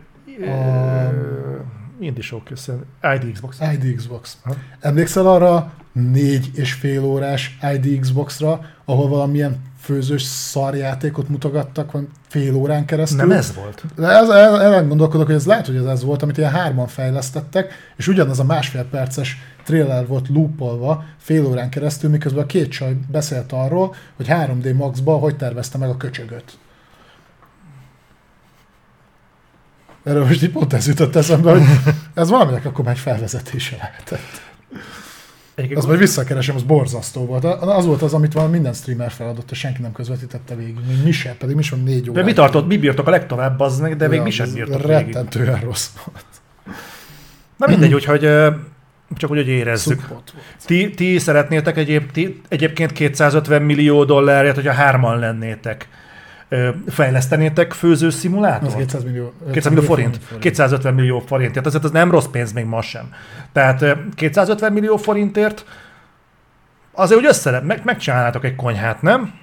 Speaker 2: ö, Indie show köszön. ID Xbox.
Speaker 1: ID Xbox.
Speaker 2: Aha.
Speaker 1: Emlékszel arra négy és fél órás ID Xbox-ra, ahol valamilyen főzős szarjátékot mutogattak van fél órán keresztül?
Speaker 2: Nem ez volt.
Speaker 1: De ez, el, ellen gondolkodok, hogy ez lehet, hogy ez ez volt, amit ilyen hárman fejlesztettek, és ugyanaz a másfél perces trailer volt loopolva fél órán keresztül, miközben a két csaj beszélt arról, hogy 3D Max-ba hogy tervezte meg a köcsögöt. Erről most így pont ez jutott eszembe, hogy ez valaminek akkor már egy felvezetése lehetett.
Speaker 2: Egyébként
Speaker 1: Az majd visszakeresem, az borzasztó volt. Az volt az, amit valami minden streamer feladott, és senki nem közvetítette végig. Még mi se, pedig mi van négy
Speaker 2: De
Speaker 1: órát.
Speaker 2: mi tartott, mi bírtok a legtovább, az de még
Speaker 1: Ja,
Speaker 2: mi sem
Speaker 1: ez
Speaker 2: bírtok végig.
Speaker 1: Rettentően rossz volt.
Speaker 2: Na mindegy, úgyhogy csak úgy, hogy érezzük. Ti, ti szeretnétek egyéb, ti, egyébként 250 millió dollárért, hogyha hárman lennétek. Fejlesztenétek főző
Speaker 1: Az
Speaker 2: szimulátort?
Speaker 1: 200 millió,
Speaker 2: 200 millió forint. 250 millió forintért, azért az nem rossz pénz még ma sem. Tehát ö, 250 millió forintért azért úgy össze, meg, megcsinálnátok egy konyhát, nem?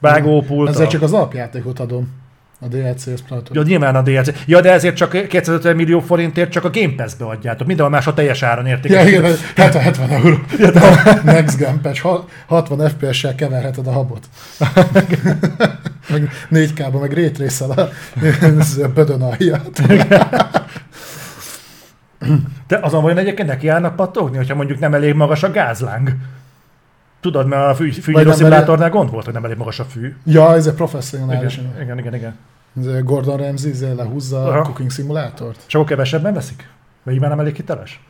Speaker 2: Vágópult.
Speaker 1: Ezzel csak az alapjátékot adom. A DLC Splatoon.
Speaker 2: Ja, nyilván a DLC. Ja, de ezért csak 250 millió forintért csak a Game Pass-be adjátok. Mindenhol más a teljes áron érték.
Speaker 1: Ja, igen, 70, 70 euró. Next Gen patch, ha- 60 FPS-sel keverheted a habot. meg 4K-ba, meg rétrészel a, a bödön alját.
Speaker 2: De azon vajon egyébként neki állnak pattogni, hogyha mondjuk nem elég magas a gázláng? Tudod, mert a fű, fűnyíró
Speaker 1: nem
Speaker 2: szimulátornál gond volt, hogy nem elég magas a fű.
Speaker 1: Ja, ez egy professzionális.
Speaker 2: Igen, igen, igen. igen.
Speaker 1: Ez Gordon Ramsay izé lehúzza
Speaker 2: Aha.
Speaker 1: a cooking szimulátort.
Speaker 2: És akkor kevesebben veszik? Vagy már nem elég hiteles?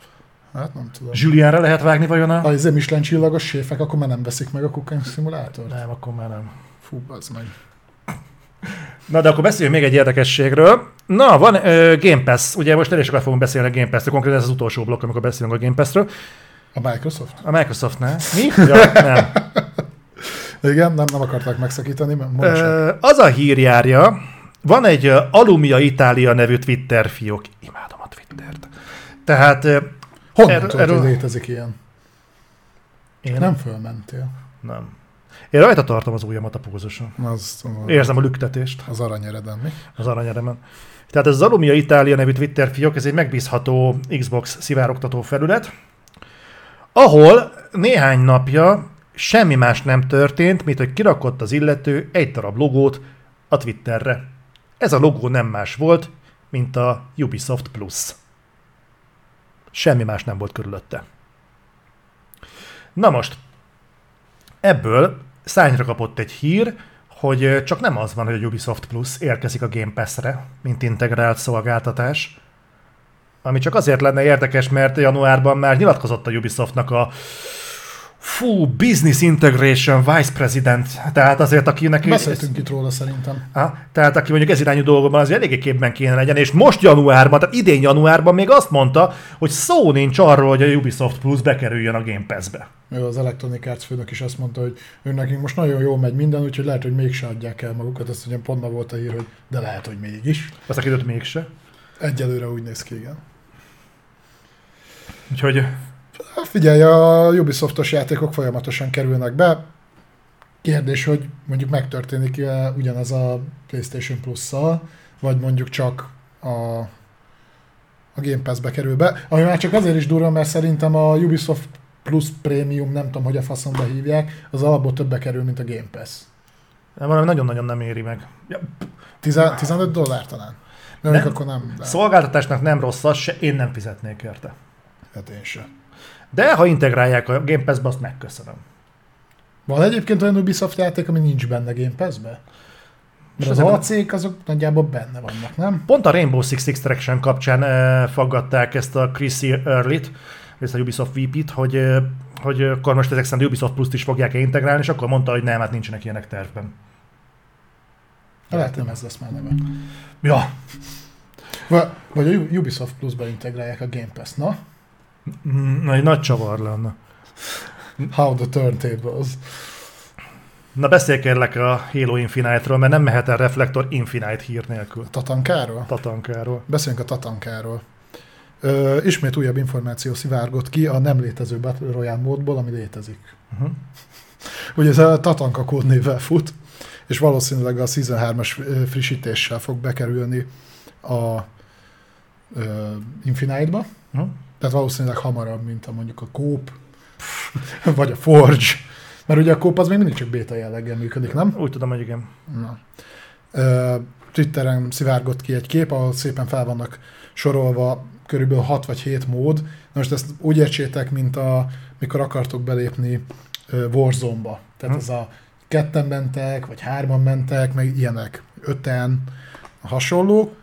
Speaker 1: Hát nem tudom.
Speaker 2: Julianre lehet vágni vajon a...
Speaker 1: Ha ez Michelin csillagos séfek, akkor már nem veszik meg a cooking szimulátort.
Speaker 2: Nem, akkor már nem.
Speaker 1: Fú, az meg.
Speaker 2: Na, de akkor beszéljünk még egy érdekességről. Na, van uh, Game Pass. Ugye most elég sokat fogunk beszélni a Game Pass-ről, konkrétan ez az utolsó blokk, amikor beszélünk a Game Pass-ről.
Speaker 1: A Microsoft?
Speaker 2: A Microsoftnál. Mi? Ja, nem.
Speaker 1: Igen, nem, nem akarták megszakítani, mert.
Speaker 2: Ö, az a hír járja, van egy Alumia Italia nevű Twitter fiók. Imádom a Twittert. Tehát
Speaker 1: Honnan
Speaker 2: erről-
Speaker 1: tudod, hogy
Speaker 2: erről-
Speaker 1: létezik ilyen?
Speaker 2: én
Speaker 1: Nem fölmentél.
Speaker 2: nem. Én rajta tartom az ujjamat a pózuson.
Speaker 1: Az,
Speaker 2: Érzem a lüktetést
Speaker 1: az aranyeredem, mi?
Speaker 2: az aranyeremen. Tehát ez az Alumia Italia nevű Twitter fiók, ez egy megbízható Xbox szivárogtató felület, ahol néhány napja semmi más nem történt, mint hogy kirakott az illető egy darab logót a Twitterre. Ez a logó nem más volt, mint a Ubisoft Plus. Semmi más nem volt körülötte. Na most, ebből szányra kapott egy hír, hogy csak nem az van, hogy a Ubisoft Plus érkezik a Game Pass-re, mint integrált szolgáltatás, ami csak azért lenne érdekes, mert januárban már nyilatkozott a Ubisoftnak a fú, Business Integration Vice President, tehát azért, akinek...
Speaker 1: Beszéltünk itt róla szerintem.
Speaker 2: Ha, tehát aki mondjuk ez irányú dolgokban az eléggé képben kéne legyen, és most januárban, tehát idén januárban még azt mondta, hogy szó nincs arról, hogy a Ubisoft Plus bekerüljön a Game Pass-be.
Speaker 1: Ő az Electronic Arts főnök is azt mondta, hogy ő nekünk most nagyon jól megy minden, úgyhogy lehet, hogy mégse adják el magukat. Azt ugye pont ma volt a hír, hogy de lehet, hogy mégis.
Speaker 2: Aztán kiderült mégse.
Speaker 1: Egyelőre úgy néz ki, igen.
Speaker 2: Úgyhogy
Speaker 1: figyelj, a Ubisoftos játékok folyamatosan kerülnek be. Kérdés, hogy mondjuk megtörténik -e ugyanez a PlayStation Plus-szal, vagy mondjuk csak a, a Game Pass-be kerül be. Ami már csak azért is durva, mert szerintem a Ubisoft Plus Premium, nem tudom, hogy a faszomba hívják, az alapból többe kerül, mint a Game Pass.
Speaker 2: valami nagyon-nagyon nem éri meg. Ja,
Speaker 1: 10, 15 dollár talán? Nem,
Speaker 2: Nem.
Speaker 1: akkor nem. De,
Speaker 2: szolgáltatásnak nem rossz az, se én nem fizetnék érte.
Speaker 1: Hát én sem.
Speaker 2: De ha integrálják a Game Pass-be, azt megköszönöm.
Speaker 1: Van egyébként olyan Ubisoft játék, ami nincs benne Game Pass-be? Mert az alcék azok nagyjából benne vannak, nem?
Speaker 2: Pont a Rainbow Six Extraction kapcsán e, faggatták ezt a Chrissy Early-t, ezt a Ubisoft VP-t, hogy, eh, hogy akkor most ezek szerint Ubisoft Plus-t is fogják integrálni, és akkor mondta, hogy nem, hát nincsenek ilyenek tervben.
Speaker 1: Lehet nem ez lesz már neve.
Speaker 2: Ja,
Speaker 1: Va- Vagy a Ubisoft Plus-ba integrálják a Game Pass, na?
Speaker 2: Mm, egy nagy csavar lenne.
Speaker 1: How the turntables.
Speaker 2: Na beszélj kérlek a Halo Infinite-ról, mert nem mehet el Reflector Infinite hír nélkül.
Speaker 1: Tatankáról?
Speaker 2: Tatankáról.
Speaker 1: Beszéljünk a Tatankáról. Ö, ismét újabb információ szivárgott ki a nem létező Battle Royale módból, ami létezik.
Speaker 2: Uh-huh.
Speaker 1: Ugye ez a Tatanka kódnévvel fut, és valószínűleg a Season 3-as ö, frissítéssel fog bekerülni a ö, Infinite-ba.
Speaker 2: Uh-huh.
Speaker 1: Tehát valószínűleg hamarabb, mint a mondjuk a Coop, vagy a Forge. Mert ugye a Coop az még mindig csak beta jelleggel működik, nem?
Speaker 2: Úgy tudom, hogy igen.
Speaker 1: Na. Twitteren szivárgott ki egy kép, ahol szépen fel vannak sorolva körülbelül 6 vagy 7 mód. Na most ezt úgy értsétek, mint a, mikor akartok belépni Warzone-ba. Tehát
Speaker 2: Hm.
Speaker 1: ez a ketten mentek, vagy hárman mentek, meg ilyenek, öten, hasonló.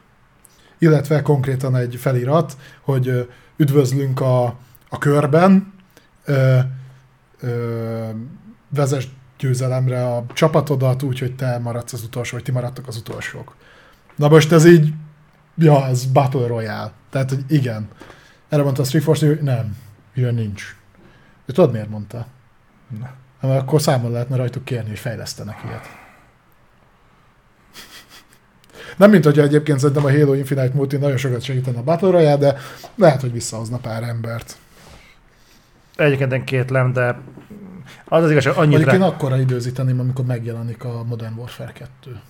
Speaker 1: Illetve konkrétan egy felirat, hogy üdvözlünk a, a körben, ö, ö, vezess győzelemre a csapatodat úgy, hogy te maradsz az utolsó, vagy ti maradtok az utolsók. Na most ez így, ja, ez Battle Royale. Tehát, hogy igen. Erre mondta a Street Force, hogy nem, ilyen nincs. De tudod, miért mondta?
Speaker 2: Na.
Speaker 1: Mert akkor számon lehetne rajtuk kérni, hogy fejlesztenek ilyet. Nem mint hogy egyébként szerintem a Halo Infinite Multi nagyon sokat segítene a Battle Royale, de lehet, hogy visszahozna pár embert.
Speaker 2: Egyébként én kétlem, de az az igazság, annyit
Speaker 1: Mondjuk én
Speaker 2: rá...
Speaker 1: akkora időzíteném, amikor megjelenik a Modern Warfare 2.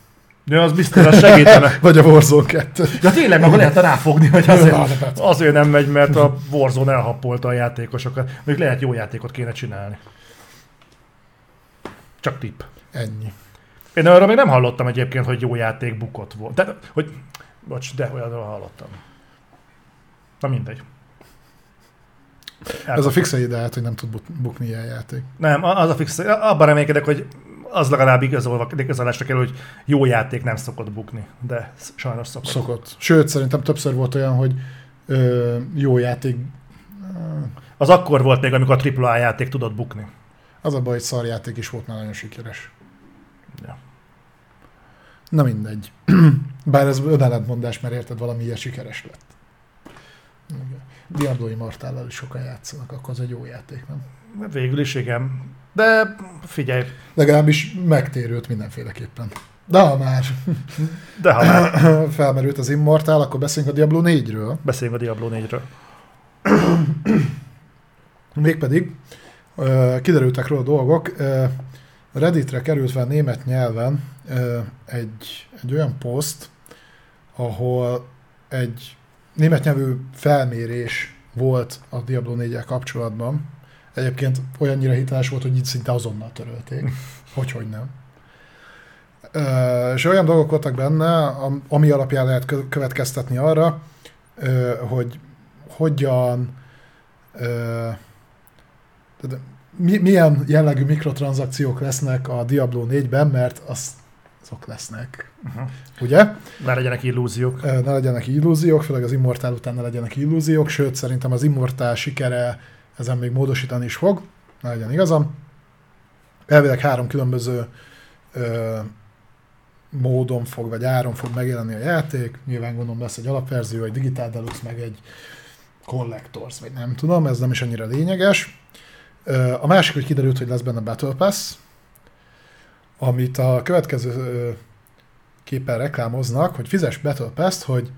Speaker 2: Ja, az biztos, az segítene.
Speaker 1: Vagy a Warzone 2.
Speaker 2: Ja tényleg, meg lehetne ráfogni, hogy azért, azért nem megy, mert a Warzone elhappolta a játékosokat. Még lehet jó játékot kéne csinálni. Csak tipp.
Speaker 1: Ennyi.
Speaker 2: Én arra még nem hallottam egyébként, hogy jó játék bukott volt. De, hogy, bocs, de olyanról hallottam. Na mindegy.
Speaker 1: Ez a fixe ideát, hogy nem tud bu- bukni ilyen játék.
Speaker 2: Nem, az a fix, abban reménykedek, hogy az legalább igazolva, igazolásra kell, hogy jó játék nem szokott bukni, de sajnos szokott.
Speaker 1: Szokott. Sőt, szerintem többször volt olyan, hogy ö, jó játék,
Speaker 2: Az akkor volt még, amikor a AAA játék tudott bukni.
Speaker 1: az a baj, hogy szarjáték is volt már nagyon sikeres.
Speaker 2: Ja.
Speaker 1: Na mindegy. Bár ez önellentmondás, mert érted, valami ilyen sikeres lett. Diablo Immortal-lel is sokan játszanak, akkor az egy jó játék, nem?
Speaker 2: Végül is igen. De figyelj,
Speaker 1: Legalábbis megtérült mindenféleképpen. De ha már
Speaker 2: de ha már
Speaker 1: felmerült az Immortal, akkor beszéljünk a Diablo 4-ről.
Speaker 2: beszéljünk a Diablo 4-ről.
Speaker 1: Mégpedig kiderültek róla dolgok. Redditre került fel német nyelven egy, egy olyan poszt, ahol egy német nyelvű felmérés volt a Diablo 4 kapcsolatban. Egyébként olyannyira hiteles volt, hogy itt szinte azonnal törölték. Hogy, hogy nem. És olyan dolgok voltak benne, am- ami alapján lehet kö- következtetni arra, hogy hogyan mi, milyen jellegű mikrotranszakciók lesznek a Diablo 4-ben, mert az, azok lesznek.
Speaker 2: Uh-huh.
Speaker 1: Ugye?
Speaker 2: Ne legyenek illúziók.
Speaker 1: Ne legyenek illúziók, főleg az Immortál után ne legyenek illúziók, sőt szerintem az Immortál sikere ezen még módosítani is fog, ne legyen igazam. Elvileg három különböző ö, módon fog, vagy áron fog megjelenni a játék. Nyilván gondolom lesz egy alapverzió, egy Digital Deluxe, meg egy Collectors, vagy nem tudom, ez nem is annyira lényeges. A másik, hogy kiderült, hogy lesz benne Battle Pass, amit a következő képen reklámoznak, hogy fizes Battle Pass-t, hogy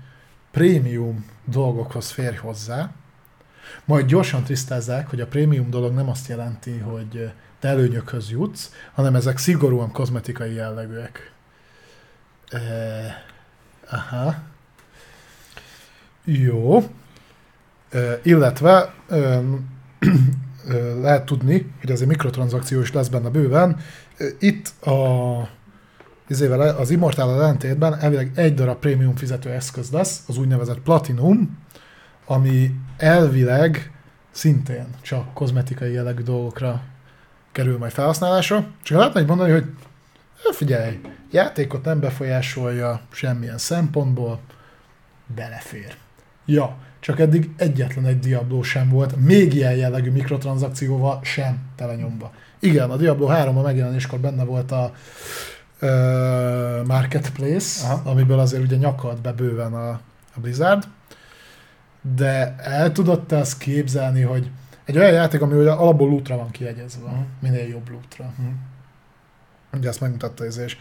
Speaker 1: prémium dolgokhoz férj hozzá, majd gyorsan tisztázzák, hogy a prémium dolog nem azt jelenti, hogy te előnyökhöz jutsz, hanem ezek szigorúan kozmetikai jellegűek. E, aha. Jó. E, illetve ö, lehet tudni, hogy azért mikrotranszakció is lesz benne bőven. Itt a izével az Immortal ellentétben elvileg egy darab prémium fizető eszköz lesz, az úgynevezett Platinum, ami elvileg szintén csak kozmetikai jellegű dolgokra kerül majd felhasználásra. Csak lehetne egy mondani, hogy "Ö, figyelj, játékot nem befolyásolja semmilyen szempontból, belefér. Ja, csak eddig egyetlen egy Diablo sem volt, még ilyen jellegű mikrotranszakcióval sem telenyomva. Igen, a Diablo 3 a megjelenéskor benne volt a ö, Marketplace,
Speaker 2: Aha.
Speaker 1: Amiből azért ugye nyakad be bőven a, a Blizzard, de el tudod te azt képzelni, hogy egy olyan játék, ami ugye alapból lootra van kiegyezve,
Speaker 2: Mhm.
Speaker 1: minél jobb lootra.
Speaker 2: Mhm.
Speaker 1: Ugye ezt megmutatta ez, és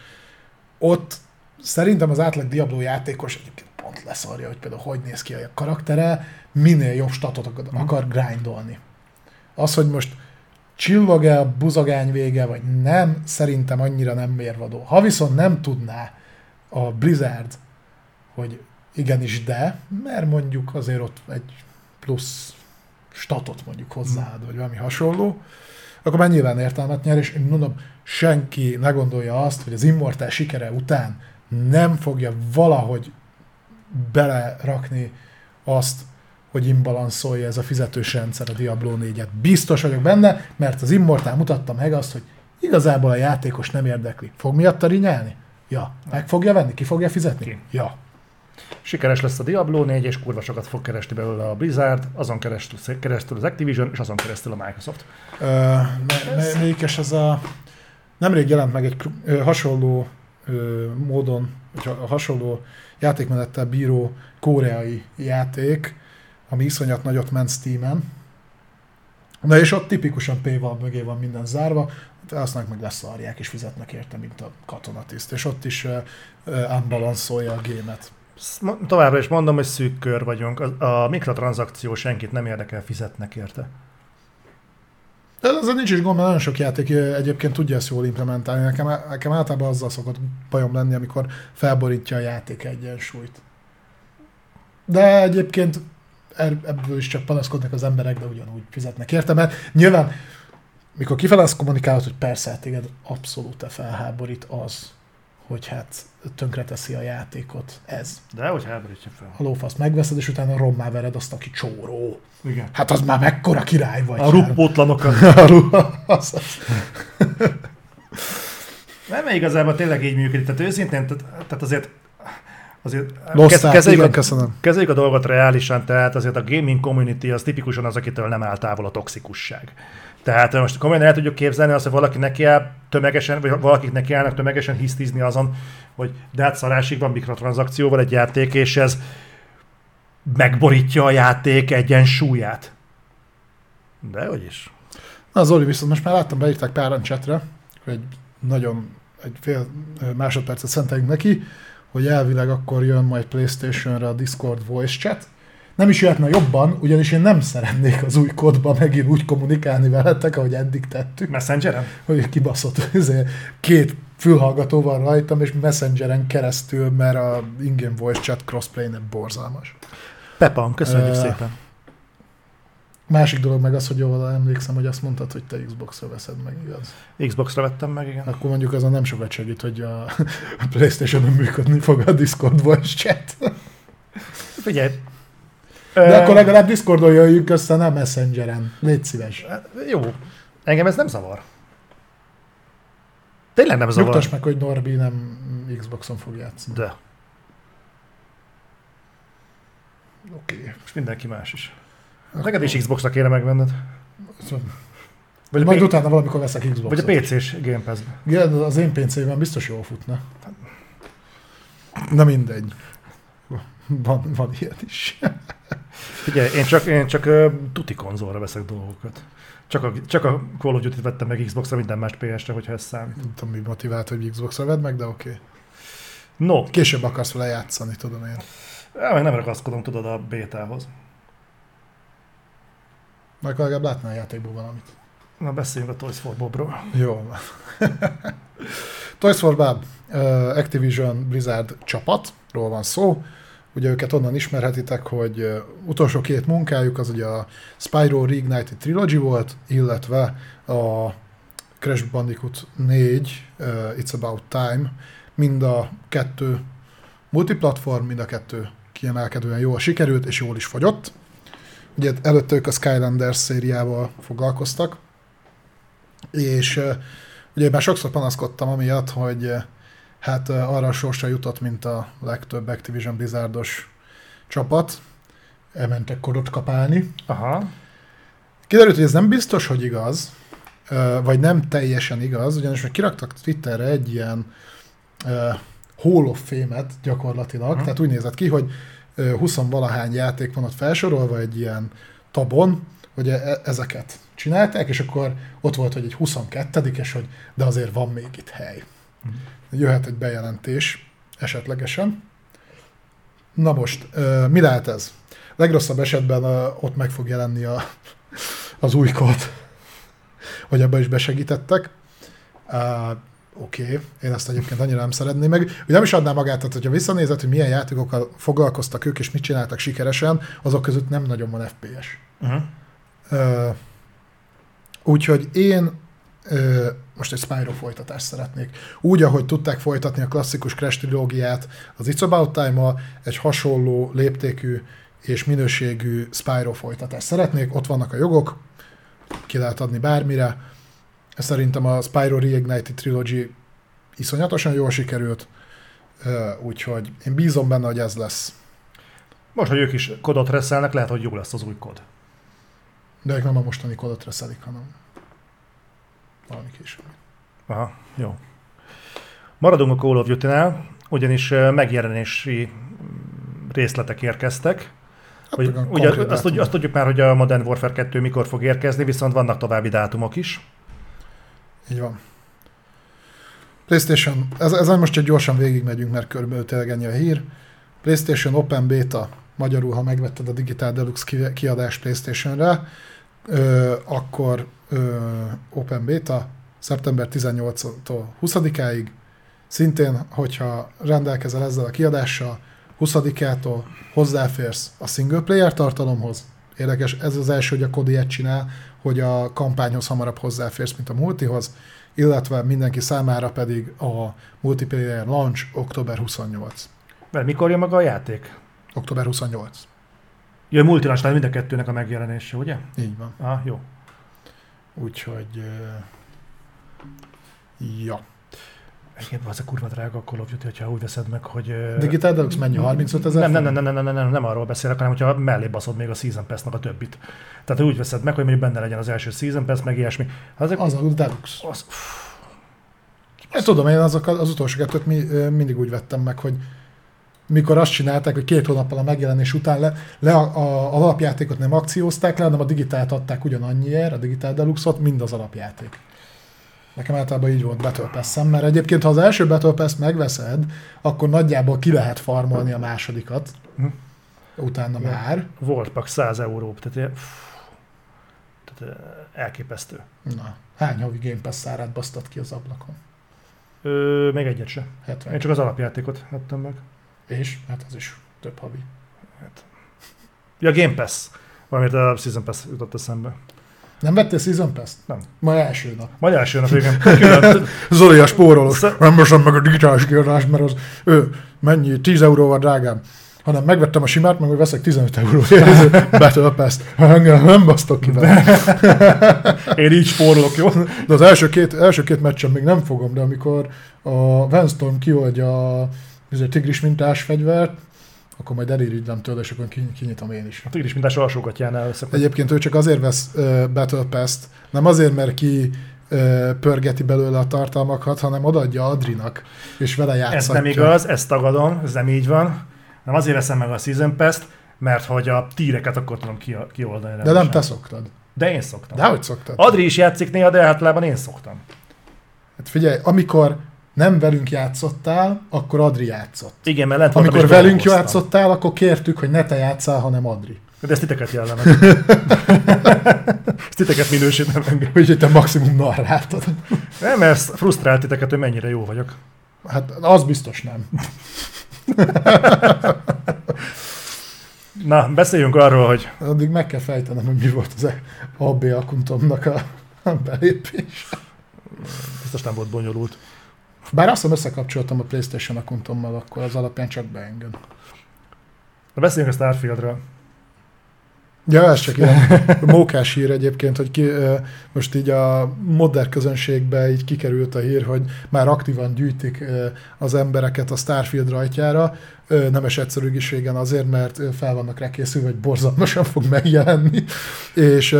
Speaker 1: ott szerintem az átlag Diablo játékos egyébként pont leszarja, hogy például hogy néz ki a karaktere, minél jobb statot akar,
Speaker 2: Mhm.
Speaker 1: akar grindolni. Az, hogy most csillog-e a buzogány vége, vagy nem, szerintem annyira nem mérvadó. Ha viszont nem tudná a Blizzard, hogy igenis de, mert mondjuk azért ott egy plusz statot mondjuk hozzáad, vagy valami hasonló, akkor már nyilván értelmet nyer, és én mondom, senki ne gondolja azt, hogy az Immortal sikere után nem fogja valahogy belerakni azt, hogy imbalanszolja ez a fizetős rendszer a Diablo 4-et. Biztos vagyok benne, mert az Immortal mutatta meg azt, hogy igazából a játékos nem érdekli. Fog miatta rinyálni? Ja. Meg fogja venni? Ki fogja fizetni?
Speaker 2: Ki.
Speaker 1: Ja.
Speaker 2: Sikeres lesz a Diablo 4, és kurva sokat fog keresni belőle a Blizzard, azon keresztül, keresztül az Activision, és azon keresztül a Microsoft.
Speaker 1: Ö, me- Melyikes ez a... Nemrég jelent meg egy ö, hasonló ö, módon, vagy ha- hasonló játékmenettel bíró koreai játék, ami iszonyat nagyot ment Steam-en. Na és ott tipikusan P-val mögé van minden zárva, aztán meg leszarják és fizetnek érte, mint a katonatiszt. És ott is uh, unbalanszolja a gémet.
Speaker 2: Továbbra is mondom, hogy szűk kör vagyunk. A, a mikrotranszakció senkit nem érdekel, fizetnek érte.
Speaker 1: De ezzel nincs is gond, mert nagyon sok játék egyébként tudja ezt jól implementálni. Nekem, nekem általában azzal szokott bajom lenni, amikor felborítja a játék egyensúlyt. De egyébként er- ebből is csak panaszkodnak az emberek, de ugyanúgy fizetnek érte, mert nyilván mikor kifele azt kommunikálod, hogy persze, hát téged abszolút felháborít az, hogy hát tönkreteszi a játékot. Ez.
Speaker 2: De hogy háborítja fel.
Speaker 1: A lófaszt megveszed, és utána rommá vered azt, aki csóró.
Speaker 2: Igen.
Speaker 1: Hát az már mekkora király vagy.
Speaker 2: A ruppótlanokat.
Speaker 1: A ruha, az, az.
Speaker 2: Nem, igazából tényleg így működik. Tehát őszintén, tehát, tehát azért azért
Speaker 1: Losztál,
Speaker 2: kezeljük,
Speaker 1: igen,
Speaker 2: a,
Speaker 1: köszönöm.
Speaker 2: kezeljük a dolgot reálisan, tehát azért a gaming community az tipikusan az, akitől nem áll távol a toxikusság. Tehát most komolyan el tudjuk képzelni azt, hogy valaki neki áll tömegesen, vagy valakik neki állnak tömegesen hisztizni azon, hogy de hát szarásig van mikrotranszakcióval egy játék, és ez megborítja a játék egyensúlyát. De hogy is.
Speaker 1: Na Zoli, viszont most már láttam, beírták páran chatre, hogy nagyon egy fél másodpercet szenteljünk neki, hogy elvileg akkor jön majd Playstation-re a Discord voice chat. Nem is jöhetne jobban, ugyanis én nem szeretnék az új kódban megint úgy kommunikálni veletek, ahogy eddig tettük,
Speaker 2: Messengeren?
Speaker 1: hogy kibaszott ezért két fülhallgató van rajtam, és Messengeren keresztül, mert a ingame voice chat crossplay nem borzalmas.
Speaker 2: Pepan, köszönjük
Speaker 1: Ö,
Speaker 2: szépen.
Speaker 1: Másik dolog meg az, hogy jól emlékszem, hogy azt mondtad, hogy te Xbox-ra veszed meg, igaz?
Speaker 2: Xbox-ra vettem meg, igen.
Speaker 1: Akkor mondjuk azon nem sokat segít, hogy a Playstation-on működni fog a Discord voice chat.
Speaker 2: Figyelj.
Speaker 1: De akkor legalább Discordon jöjjünk össze, nem Messengeren. Légy szíves.
Speaker 2: Jó. Engem ez nem zavar. Tényleg nem zavar.
Speaker 1: Nyugtass meg, hogy Norbi nem Xboxon fog játszani.
Speaker 2: De.
Speaker 1: Oké. Okay.
Speaker 2: Most mindenki más is. Neked is Xbox-ra kéne megvenned. Vagy a,
Speaker 1: Majd
Speaker 2: P-
Speaker 1: utána valamikor veszek
Speaker 2: vagy
Speaker 1: Xboxot.
Speaker 2: a PC-s Game pass
Speaker 1: Igen, az én PC-ben biztos jól futna. Na mindegy. Van, van ilyen is.
Speaker 2: Figyelj, én csak, én csak uh, tuti konzolra veszek dolgokat. Csak a, csak a Call of Duty-t vettem meg Xbox-ra, minden más PS-re, hogyha ez számít.
Speaker 1: Nem tudom, mi motivált, hogy Xbox-ra vedd meg, de oké. Okay.
Speaker 2: No,
Speaker 1: Később akarsz vele játszani, tudom én.
Speaker 2: á, meg nem ragaszkodom, tudod, a bétához.
Speaker 1: Majd legalább látnál a játékból valamit.
Speaker 2: Na, beszéljünk a Toys for Bobról.
Speaker 1: Jó. Toys for Bob, uh, Activision Blizzard csapatról van szó. Ugye őket onnan ismerhetitek, hogy utolsó két munkájuk az ugye a Spyro Reignited Trilogy volt, illetve a Crash Bandicoot 4, uh, It's About Time, mind a kettő multiplatform, mind a kettő kiemelkedően jól sikerült, és jól is fogyott. Ugye előtte ők a Skylanders szériával foglalkoztak, És ugye már sokszor panaszkodtam amiatt, hogy hát arra a sorsra jutott, mint a legtöbb Activision Blizzardos csapat, elmentek kodot kapálni.
Speaker 2: Aha.
Speaker 1: Kiderült, hogy ez nem biztos, hogy igaz, vagy nem teljesen igaz, ugyanis hogy kiraktak Twitterre egy ilyen Hall of Fame-et gyakorlatilag,
Speaker 2: Mhm.
Speaker 1: tehát úgy nézett ki, hogy ö, 20-valahány játék van ott felsorolva egy ilyen tabon, hogy e- ezeket csinálták, és akkor ott volt, hogy egy 22 és hogy de azért van még itt hely. Jöhet egy bejelentés esetlegesen. Na most, mi lehet ez? Legrosszabb esetben ott meg fog jelenni a, az új kód, hogy abba is besegítettek. Uh, Oké, okay. én ezt egyébként annyira nem szeretném meg. Ugye nem is adná magát, tehát hogyha visszanézed, hogy milyen játékokkal foglalkoztak ők, és mit csináltak sikeresen, azok között nem nagyon van FPS.
Speaker 2: Uh-huh.
Speaker 1: Úgyhogy én most egy Spyro folytatást szeretnék. Úgy, ahogy tudták folytatni a klasszikus Crash trilógiát az It's About Time-mal, egy hasonló léptékű és minőségű Spyro folytatást szeretnék. Ott vannak a jogok, ki lehet adni bármire. Szerintem a Spyro Reignited Trilogy iszonyatosan jól sikerült, úgyhogy én bízom benne, hogy ez lesz.
Speaker 2: Most, hogy ők is kodot reszelnek, lehet, hogy jó lesz az új kod.
Speaker 1: De ők nem a mostani kodot reszelik, hanem valami később.
Speaker 2: Aha, jó. Maradunk a Call of Duty-nál, ugyanis megjelenési mm, részletek érkeztek. Hogy,
Speaker 1: olyan
Speaker 2: ugye
Speaker 1: konkrét
Speaker 2: azt, tudjuk, azt tudjuk már, hogy a Modern Warfare 2 mikor fog érkezni, viszont vannak további dátumok is.
Speaker 1: Így van. PlayStation, ez, ezen most csak gyorsan végigmegyünk, mert körülbelül tényleg ennyi a hír. PlayStation Open Beta, magyarul, ha megvetted a Digital Deluxe ki- kiadást PlayStation-re, ö, akkor ö, Open Beta szeptember 18-tól 20-áig, szintén, hogyha rendelkezel ezzel a kiadással, 20-ától hozzáférsz a single player tartalomhoz. Érdekes, ez az első, hogy a Kodi ilyet csinál, hogy a kampányhoz hamarabb hozzáférsz, mint a multihoz, illetve mindenki számára pedig a multiplayer launch október 28.
Speaker 2: Mert mikor jön maga a játék?
Speaker 1: Október 28.
Speaker 2: Jö, multinacionál mind a kettőnek a megjelenése, ugye?
Speaker 1: Így van.
Speaker 2: Ah, jó.
Speaker 1: Úgyhogy... Ja.
Speaker 2: Egyébként az a kurva drága a Call of Duty, hogyha úgy veszed meg, hogy...
Speaker 1: Digital Deluxe mennyi? Mm. 35 ezer?
Speaker 2: Nem, nem, nem, nem, nem, nem, nem, nem Nem arról beszélek, hanem hogyha mellé baszod még a Season pass a többit. Tehát úgy veszed meg, hogy mondjuk benne legyen az első Season Pass, meg ilyesmi. Hát az,
Speaker 1: az a Deluxe.
Speaker 2: Az, pff,
Speaker 1: én tudom, én azok az utolsó kettőt mi, mindig úgy vettem meg, hogy mikor azt csinálták, hogy két hónappal a megjelenés után le, le a, a, alapjátékot nem akciózták le, hanem a digitált adták ugyanannyiért, a Digital Deluxe-ot, mind az alapjáték. Nekem általában így volt Battle pass mert egyébként, ha az első Battle Pass megveszed, akkor nagyjából ki lehet farmolni a másodikat.
Speaker 2: Hm.
Speaker 1: Utána
Speaker 2: Ja.
Speaker 1: már.
Speaker 2: volt pak 100 euró, tehát, pff, tehát elképesztő.
Speaker 1: Na, hány havi Game Pass árát basztad ki az ablakon?
Speaker 2: Ö, még egyet se.
Speaker 1: 70.
Speaker 2: Én csak az alapjátékot vettem meg.
Speaker 1: És? Hát az is több havi.
Speaker 2: Ja, Game Pass. Valamit a Season Pass jutott eszembe.
Speaker 1: Nem vettél Season Pass-t?
Speaker 2: Nem.
Speaker 1: Ma első nap.
Speaker 2: Majd első nap igen.
Speaker 1: Zoli a spórolós.
Speaker 2: Sz-
Speaker 1: Nem veszem meg a digitális kiadást, mert az ő, mennyi, 10 euróval drágább. Hanem megvettem a simát, meg veszek 15 euróért Battle Pass-t. Engem nem basztok ki vele.
Speaker 2: Én így spórolok, jó?
Speaker 1: De az első két, első két meccsen még nem fogom, de amikor a Vanstorm kioldja a ezért tigris mintás fegyvert, akkor majd elirigylem tőle, és akkor ki- kinyitom én is.
Speaker 2: A tigris mintás alsógatjánál össze.
Speaker 1: Egyébként ő csak azért vesz uh, Battle Pass-t, nem azért, mert ki pörgeti belőle a tartalmakat, hanem odaadja Adrinak, és vele játszhatja.
Speaker 2: Ez nem igaz, ezt tagadom, ez nem így van. Nem azért veszem meg a Season Pass-t, mert hogy a tíreket akkor tudom ki, kioldani.
Speaker 1: De nem
Speaker 2: rendesen.
Speaker 1: te szoktad.
Speaker 2: De én szoktam.
Speaker 1: De hogy szoktad?
Speaker 2: Adri is játszik néha, de általában én szoktam.
Speaker 1: Hát figyelj, amikor nem velünk játszottál, akkor Adri játszott.
Speaker 2: Igen, mert lent
Speaker 1: Amikor velünk játszottál, akkor kértük, hogy ne te játszál, hanem Adri.
Speaker 2: De ez titeket jellemez. ez titeket minősít, nem engem.
Speaker 1: Úgyhogy te maximum narráltad.
Speaker 2: Nem, ez frusztrált titeket, hogy mennyire jó vagyok.
Speaker 1: Hát az biztos nem.
Speaker 2: Na, beszéljünk arról, hogy
Speaker 1: Addig meg kell fejtenem, hogy mi volt az AB akuntomnak a a belépés.
Speaker 2: biztos nem volt bonyolult.
Speaker 1: Bár azt hiszem összekapcsoltam a Playstation akuntommal, akkor az alapján csak beenged.
Speaker 2: Na, beszéljünk a Starfieldről.
Speaker 1: Ja, ez csak ilyen mókás hír egyébként, hogy ki, most így a modern közönségbe így kikerült a hír, hogy már aktívan gyűjtik az embereket a Starfield rajtjára, nemes egyszerűségen azért, mert fel vannak rá készülve, hogy borzalmasan fog megjelenni, és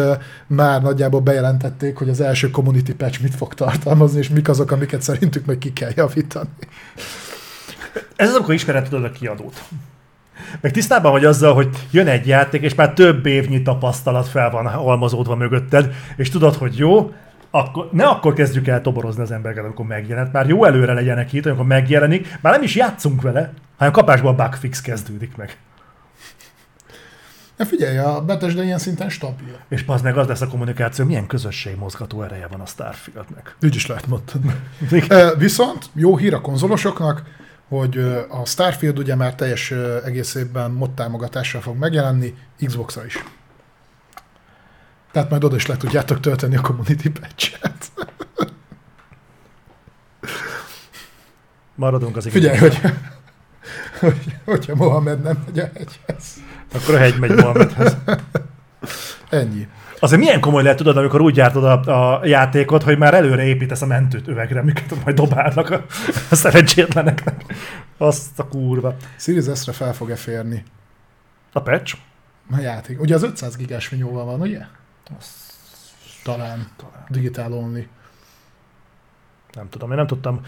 Speaker 1: már nagyjából bejelentették, hogy az első community patch mit fog tartalmazni, és mik azok, amiket szerintük meg ki kell javítani.
Speaker 2: Ez az, amikor ismered tudod a kiadót. Meg tisztában vagy azzal, hogy jön egy játék, és már több évnyi tapasztalat fel van halmazódva mögötted, és tudod, hogy jó, akkor, ne akkor kezdjük el toborozni az embereket, amikor megjelent. Már jó előre legyenek itt, amikor megjelenik, már nem is játszunk vele, hanem kapásból bugfix kezdődik meg.
Speaker 1: Na figyelj, a Bethesda ilyen szinten stabil.
Speaker 2: És az meg az lesz a kommunikáció, milyen közösség mozgató ereje van a Starfieldnek.
Speaker 1: Úgy is lehet mondani. Ö, Viszont jó hír a konzolosoknak, hogy a Starfield ugye már teljes egészében mod támogatással fog megjelenni, Xbox-ra is. Tehát majd oda is le tudjátok tölteni a community patch-et.
Speaker 2: Maradunk az
Speaker 1: Figyelj, hogy, hogy hogyha Mohamed nem megy a hegyhez.
Speaker 2: Akkor a hegy megy Mohamedhez.
Speaker 1: Ennyi.
Speaker 2: Azért milyen komoly lehet tudod, amikor úgy gyártod a, a játékot, hogy már előre építesz a mentőt övegre, amiket majd dobálnak a, a szerencsétleneknek. Azt a kurva.
Speaker 1: Series S-re fel fog-e férni
Speaker 2: A patch?
Speaker 1: a játék? Ugye az 500 gigás vinyóval van, ugye? Talán.
Speaker 2: Talán.
Speaker 1: Digitál only.
Speaker 2: Nem tudom, én nem tudtam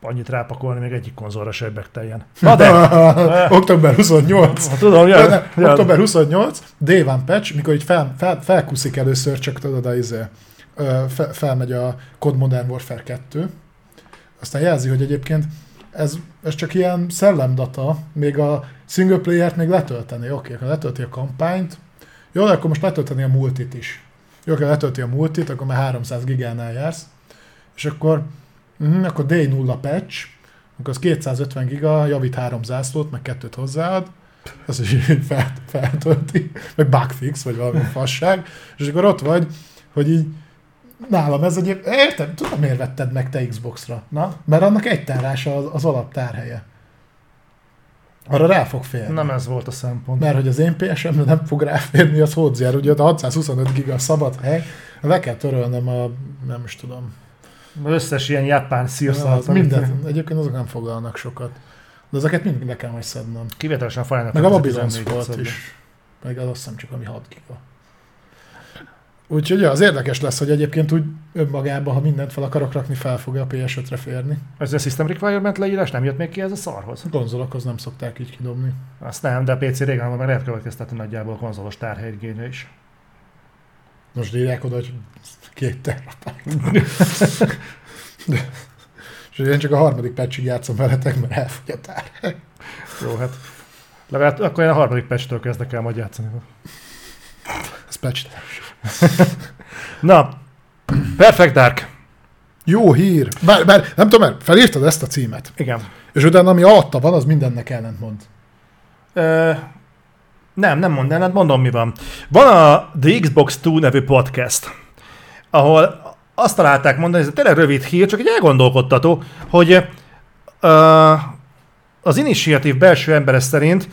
Speaker 2: annyit rápakolni még egyik konzolra se teljen. Na de!
Speaker 1: Október 28.
Speaker 2: Ha tudom,
Speaker 1: ja, ne,
Speaker 2: ja,
Speaker 1: Október 28, Day One patch, mikor így fel, fel, felkuszik először, csak tudod, a izé, felmegy a COD Modern Warfare 2, aztán jelzi, hogy egyébként ez, ez csak ilyen szellemdata, még a single player-t még letölteni. Oké, okay, letölti a kampányt, jó, de akkor most letölteni a multit is. Jó, ha letölti a multit, akkor már 300 gigánál jársz, és akkor, uh, akkor D0 patch, akkor az 250 giga, javít három zászlót, meg kettőt hozzáad, az is fel, feltölti, meg bugfix, vagy valami fasság, és akkor ott vagy, hogy így nálam ez egy, értem, tudom miért vetted meg te Xbox-ra, na? Mert annak egy tárása az, az alaptárhelye. Arra rá fog férni.
Speaker 2: Nem ez volt a szempont.
Speaker 1: Mert hogy az én PSM-re nem fog ráférni, az hozzár. Ugye a 625 giga szabad hely, le kell törölnem a, nem is tudom.
Speaker 2: Az összes ilyen japán szírszalt.
Speaker 1: mindent, egyébként azok nem foglalnak sokat. De ezeket mind le kell szednem.
Speaker 2: Kivételesen Final
Speaker 1: Meg a Babylon
Speaker 2: 14
Speaker 1: volt is. Meg az azt hiszem csak ami 6 giga. Úgyhogy az érdekes lesz, hogy egyébként úgy önmagában, ha mindent fel akarok rakni, fel fog a PS5-re férni.
Speaker 2: Ez a System Requirement leírás nem jött még ki ez a szarhoz?
Speaker 1: A konzolokhoz nem szokták így kidobni.
Speaker 2: Azt nem, de a PC régen meg lehet következtetni nagyjából a konzolos tárhelyigényre is.
Speaker 1: Most írják oda, hogy két terapályt. És én csak a harmadik patchig játszom veletek, mert elfogy a tár.
Speaker 2: Jó, hát. Legalább akkor én a harmadik patch-től kezdek el majd játszani.
Speaker 1: Ez patch.
Speaker 2: Na, Perfect Dark.
Speaker 1: Jó hír. Bár, bár nem tudom, mert felírtad ezt a címet.
Speaker 2: Igen.
Speaker 1: És utána, ami alatta van, az mindennek ellentmond.
Speaker 2: Ö, nem, nem mondom, hát mondom mi van. Van a The Xbox 2 nevű podcast, ahol azt találták mondani, ez tényleg rövid hír, csak egy elgondolkodtató, hogy ö, az initiatív belső embere szerint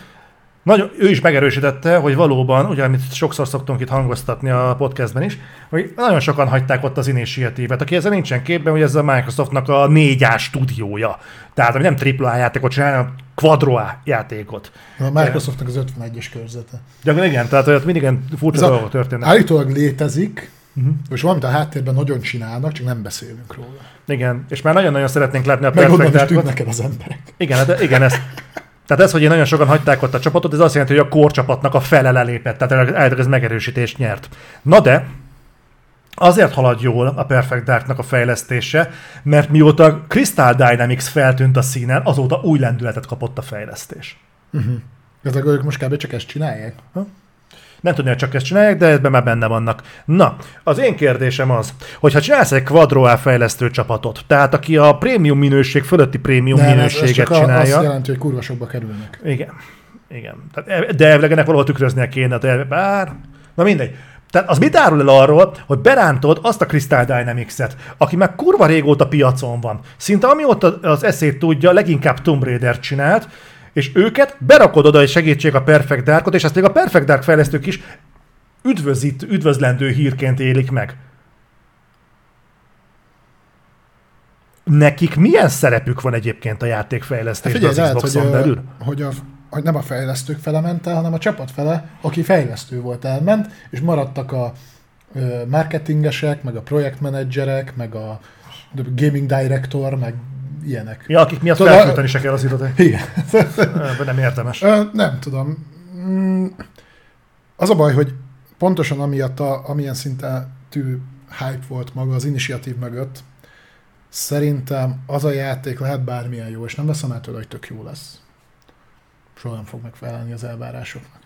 Speaker 2: nagyon, ő is megerősítette, hogy valóban, ugye, amit sokszor szoktunk itt hangoztatni a podcastben is, hogy nagyon sokan hagyták ott az initiatívet, aki ezzel nincsen képben, hogy ez a Microsoftnak a 4A stúdiója. Tehát, ami nem AAA játékot csinál, hanem Quadro A játékot.
Speaker 1: A Microsoftnak az 51-es körzete.
Speaker 2: Gyakran igen, tehát hogy ott mindig ilyen furcsa
Speaker 1: Ez
Speaker 2: dolgok történnek.
Speaker 1: Állítólag létezik,
Speaker 2: Mhm.
Speaker 1: és valamit a háttérben nagyon csinálnak, csak nem beszélünk róla.
Speaker 2: Igen, és már nagyon-nagyon szeretnénk látni a
Speaker 1: Meg onnan
Speaker 2: Perfect
Speaker 1: is el az emberek.
Speaker 2: Igen, de igen, ez. Tehát ez, hogy én nagyon sokan hagyták ott a csapatot, ez azt jelenti, hogy a core csapatnak a fele lelépett, tehát ez megerősítést nyert. Na de, azért halad jól a Perfect Darknak a fejlesztése, mert mióta Crystal Dynamics feltűnt a színen, azóta új lendületet kapott a fejlesztés.
Speaker 1: Ezek ők most kb. csak ezt csinálják.
Speaker 2: Nem tudni, hogy csak ezt csinálják, de ebben már benne vannak. Na, az én kérdésem az, hogy ha csinálsz egy Quadro fejlesztő csapatot, tehát aki a prémium minőség fölötti prémium
Speaker 1: Nem, ez, ez
Speaker 2: minőséget
Speaker 1: csak a, azt
Speaker 2: csinálja.
Speaker 1: jelenti, hogy kurva sokba kerülnek.
Speaker 2: Igen. Igen. E- de elvileg ennek valahol tükröznie kéne, de bár... Na mindegy. Tehát az mit árul el arról, hogy berántod azt a Crystal Dynamics-et, aki már kurva régóta piacon van. Szinte amióta az eszét tudja, leginkább Tomb Raider csinált, és őket berakod oda, hogy segítsék a Perfect Darkot, és ezt még a Perfect Dark fejlesztők is üdvözít, üdvözlendő hírként élik meg. Nekik milyen szerepük van egyébként a játékfejlesztésben
Speaker 1: Figyelj,
Speaker 2: az Xboxon
Speaker 1: hogy,
Speaker 2: belül?
Speaker 1: ö, hogy, a, hogy nem a fejlesztők fele ment el, hanem a csapat fele, aki fejlesztő volt elment, és maradtak a ö, marketingesek, meg a projektmenedzserek, meg a gaming director, meg ilyenek.
Speaker 2: Ja, akik miatt
Speaker 1: Tudod,
Speaker 2: felkölteni se kell az irodát.
Speaker 1: Igen.
Speaker 2: Nem érdemes.
Speaker 1: Nem tudom. Mm, Az a baj, hogy pontosan amiatt, a, amilyen szintű hype volt maga az initiatív mögött, szerintem az a játék lehet bármilyen jó, és nem veszem el tőle, hogy tök jó lesz. Soha nem fog megfelelni az elvárásoknak.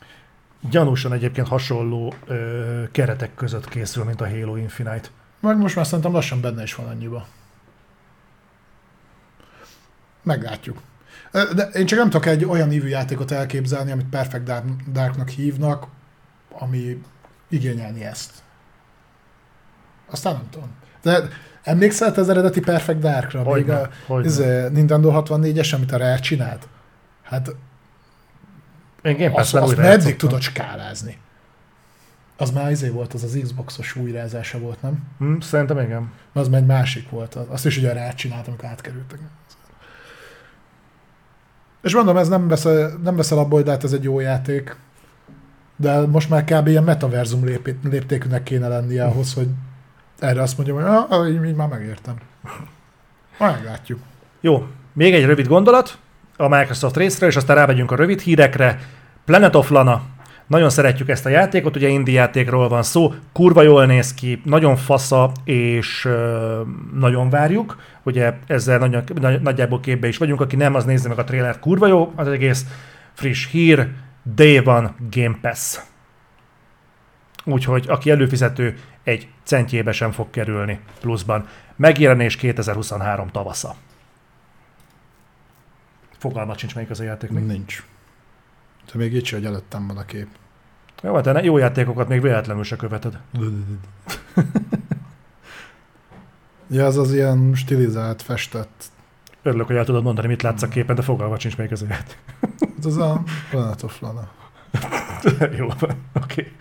Speaker 2: Gyanúsan egyébként hasonló ö, keretek között készül, mint a Halo Infinite.
Speaker 1: Meg most már szerintem lassan benne is van annyiba. Meglátjuk. De én csak nem tudok egy olyan ívű játékot elképzelni, amit Perfect Dark- Darknak hívnak, ami igényelni ezt. Aztán nem tudom. De emlékszel te az eredeti Perfect Darkra? Még
Speaker 2: Hogyne,
Speaker 1: a
Speaker 2: hogyne.
Speaker 1: ez, Nintendo 64-es, amit a Rare csinált? Hát
Speaker 2: Én Game
Speaker 1: azt, azt meddig tudod skálázni? Az már izé volt, az az Xboxos újrázása volt, nem?
Speaker 2: Hm, szerintem igen.
Speaker 1: Az már egy másik volt. Azt is ugye rá csinált, amikor átkerültek. És mondom, ez nem veszel, nem veszel abból, hogy hát ez egy jó játék. De most már kb. ilyen metaverzum lép, léptékűnek kéne lennie ahhoz, hogy erre azt mondjam, hogy ah, így, így már megértem. Majd meglátjuk.
Speaker 2: Jó, még egy rövid gondolat a Microsoft részre, és aztán rávegyünk a rövid hírekre. Planet of Lana. Nagyon szeretjük ezt a játékot, ugye indie játékról van szó, kurva jól néz ki, nagyon fasza, és ö, nagyon várjuk. Ugye ezzel nagyon, nagy, nagyjából képbe is vagyunk, aki nem, az nézze meg a trailert, kurva jó az egész. Friss hír, Day van Game Pass. Úgyhogy aki előfizető, egy centjébe sem fog kerülni pluszban. Megjelenés 2023 tavasza. Fogalmat sincs, melyik az a játék még.
Speaker 1: Nincs. De még így sem, hogy előttem van a kép.
Speaker 2: Jó, hát te ne- jó játékokat még véletlenül se követed.
Speaker 1: Ja, az az ilyen stilizált, festett.
Speaker 2: Örülök, hogy el tudod mondani, mit látsz a képen, de fogalmat sincs, melyik az játék.
Speaker 1: Ez az a Planet of Lana.
Speaker 2: jó, van, oké. Okay.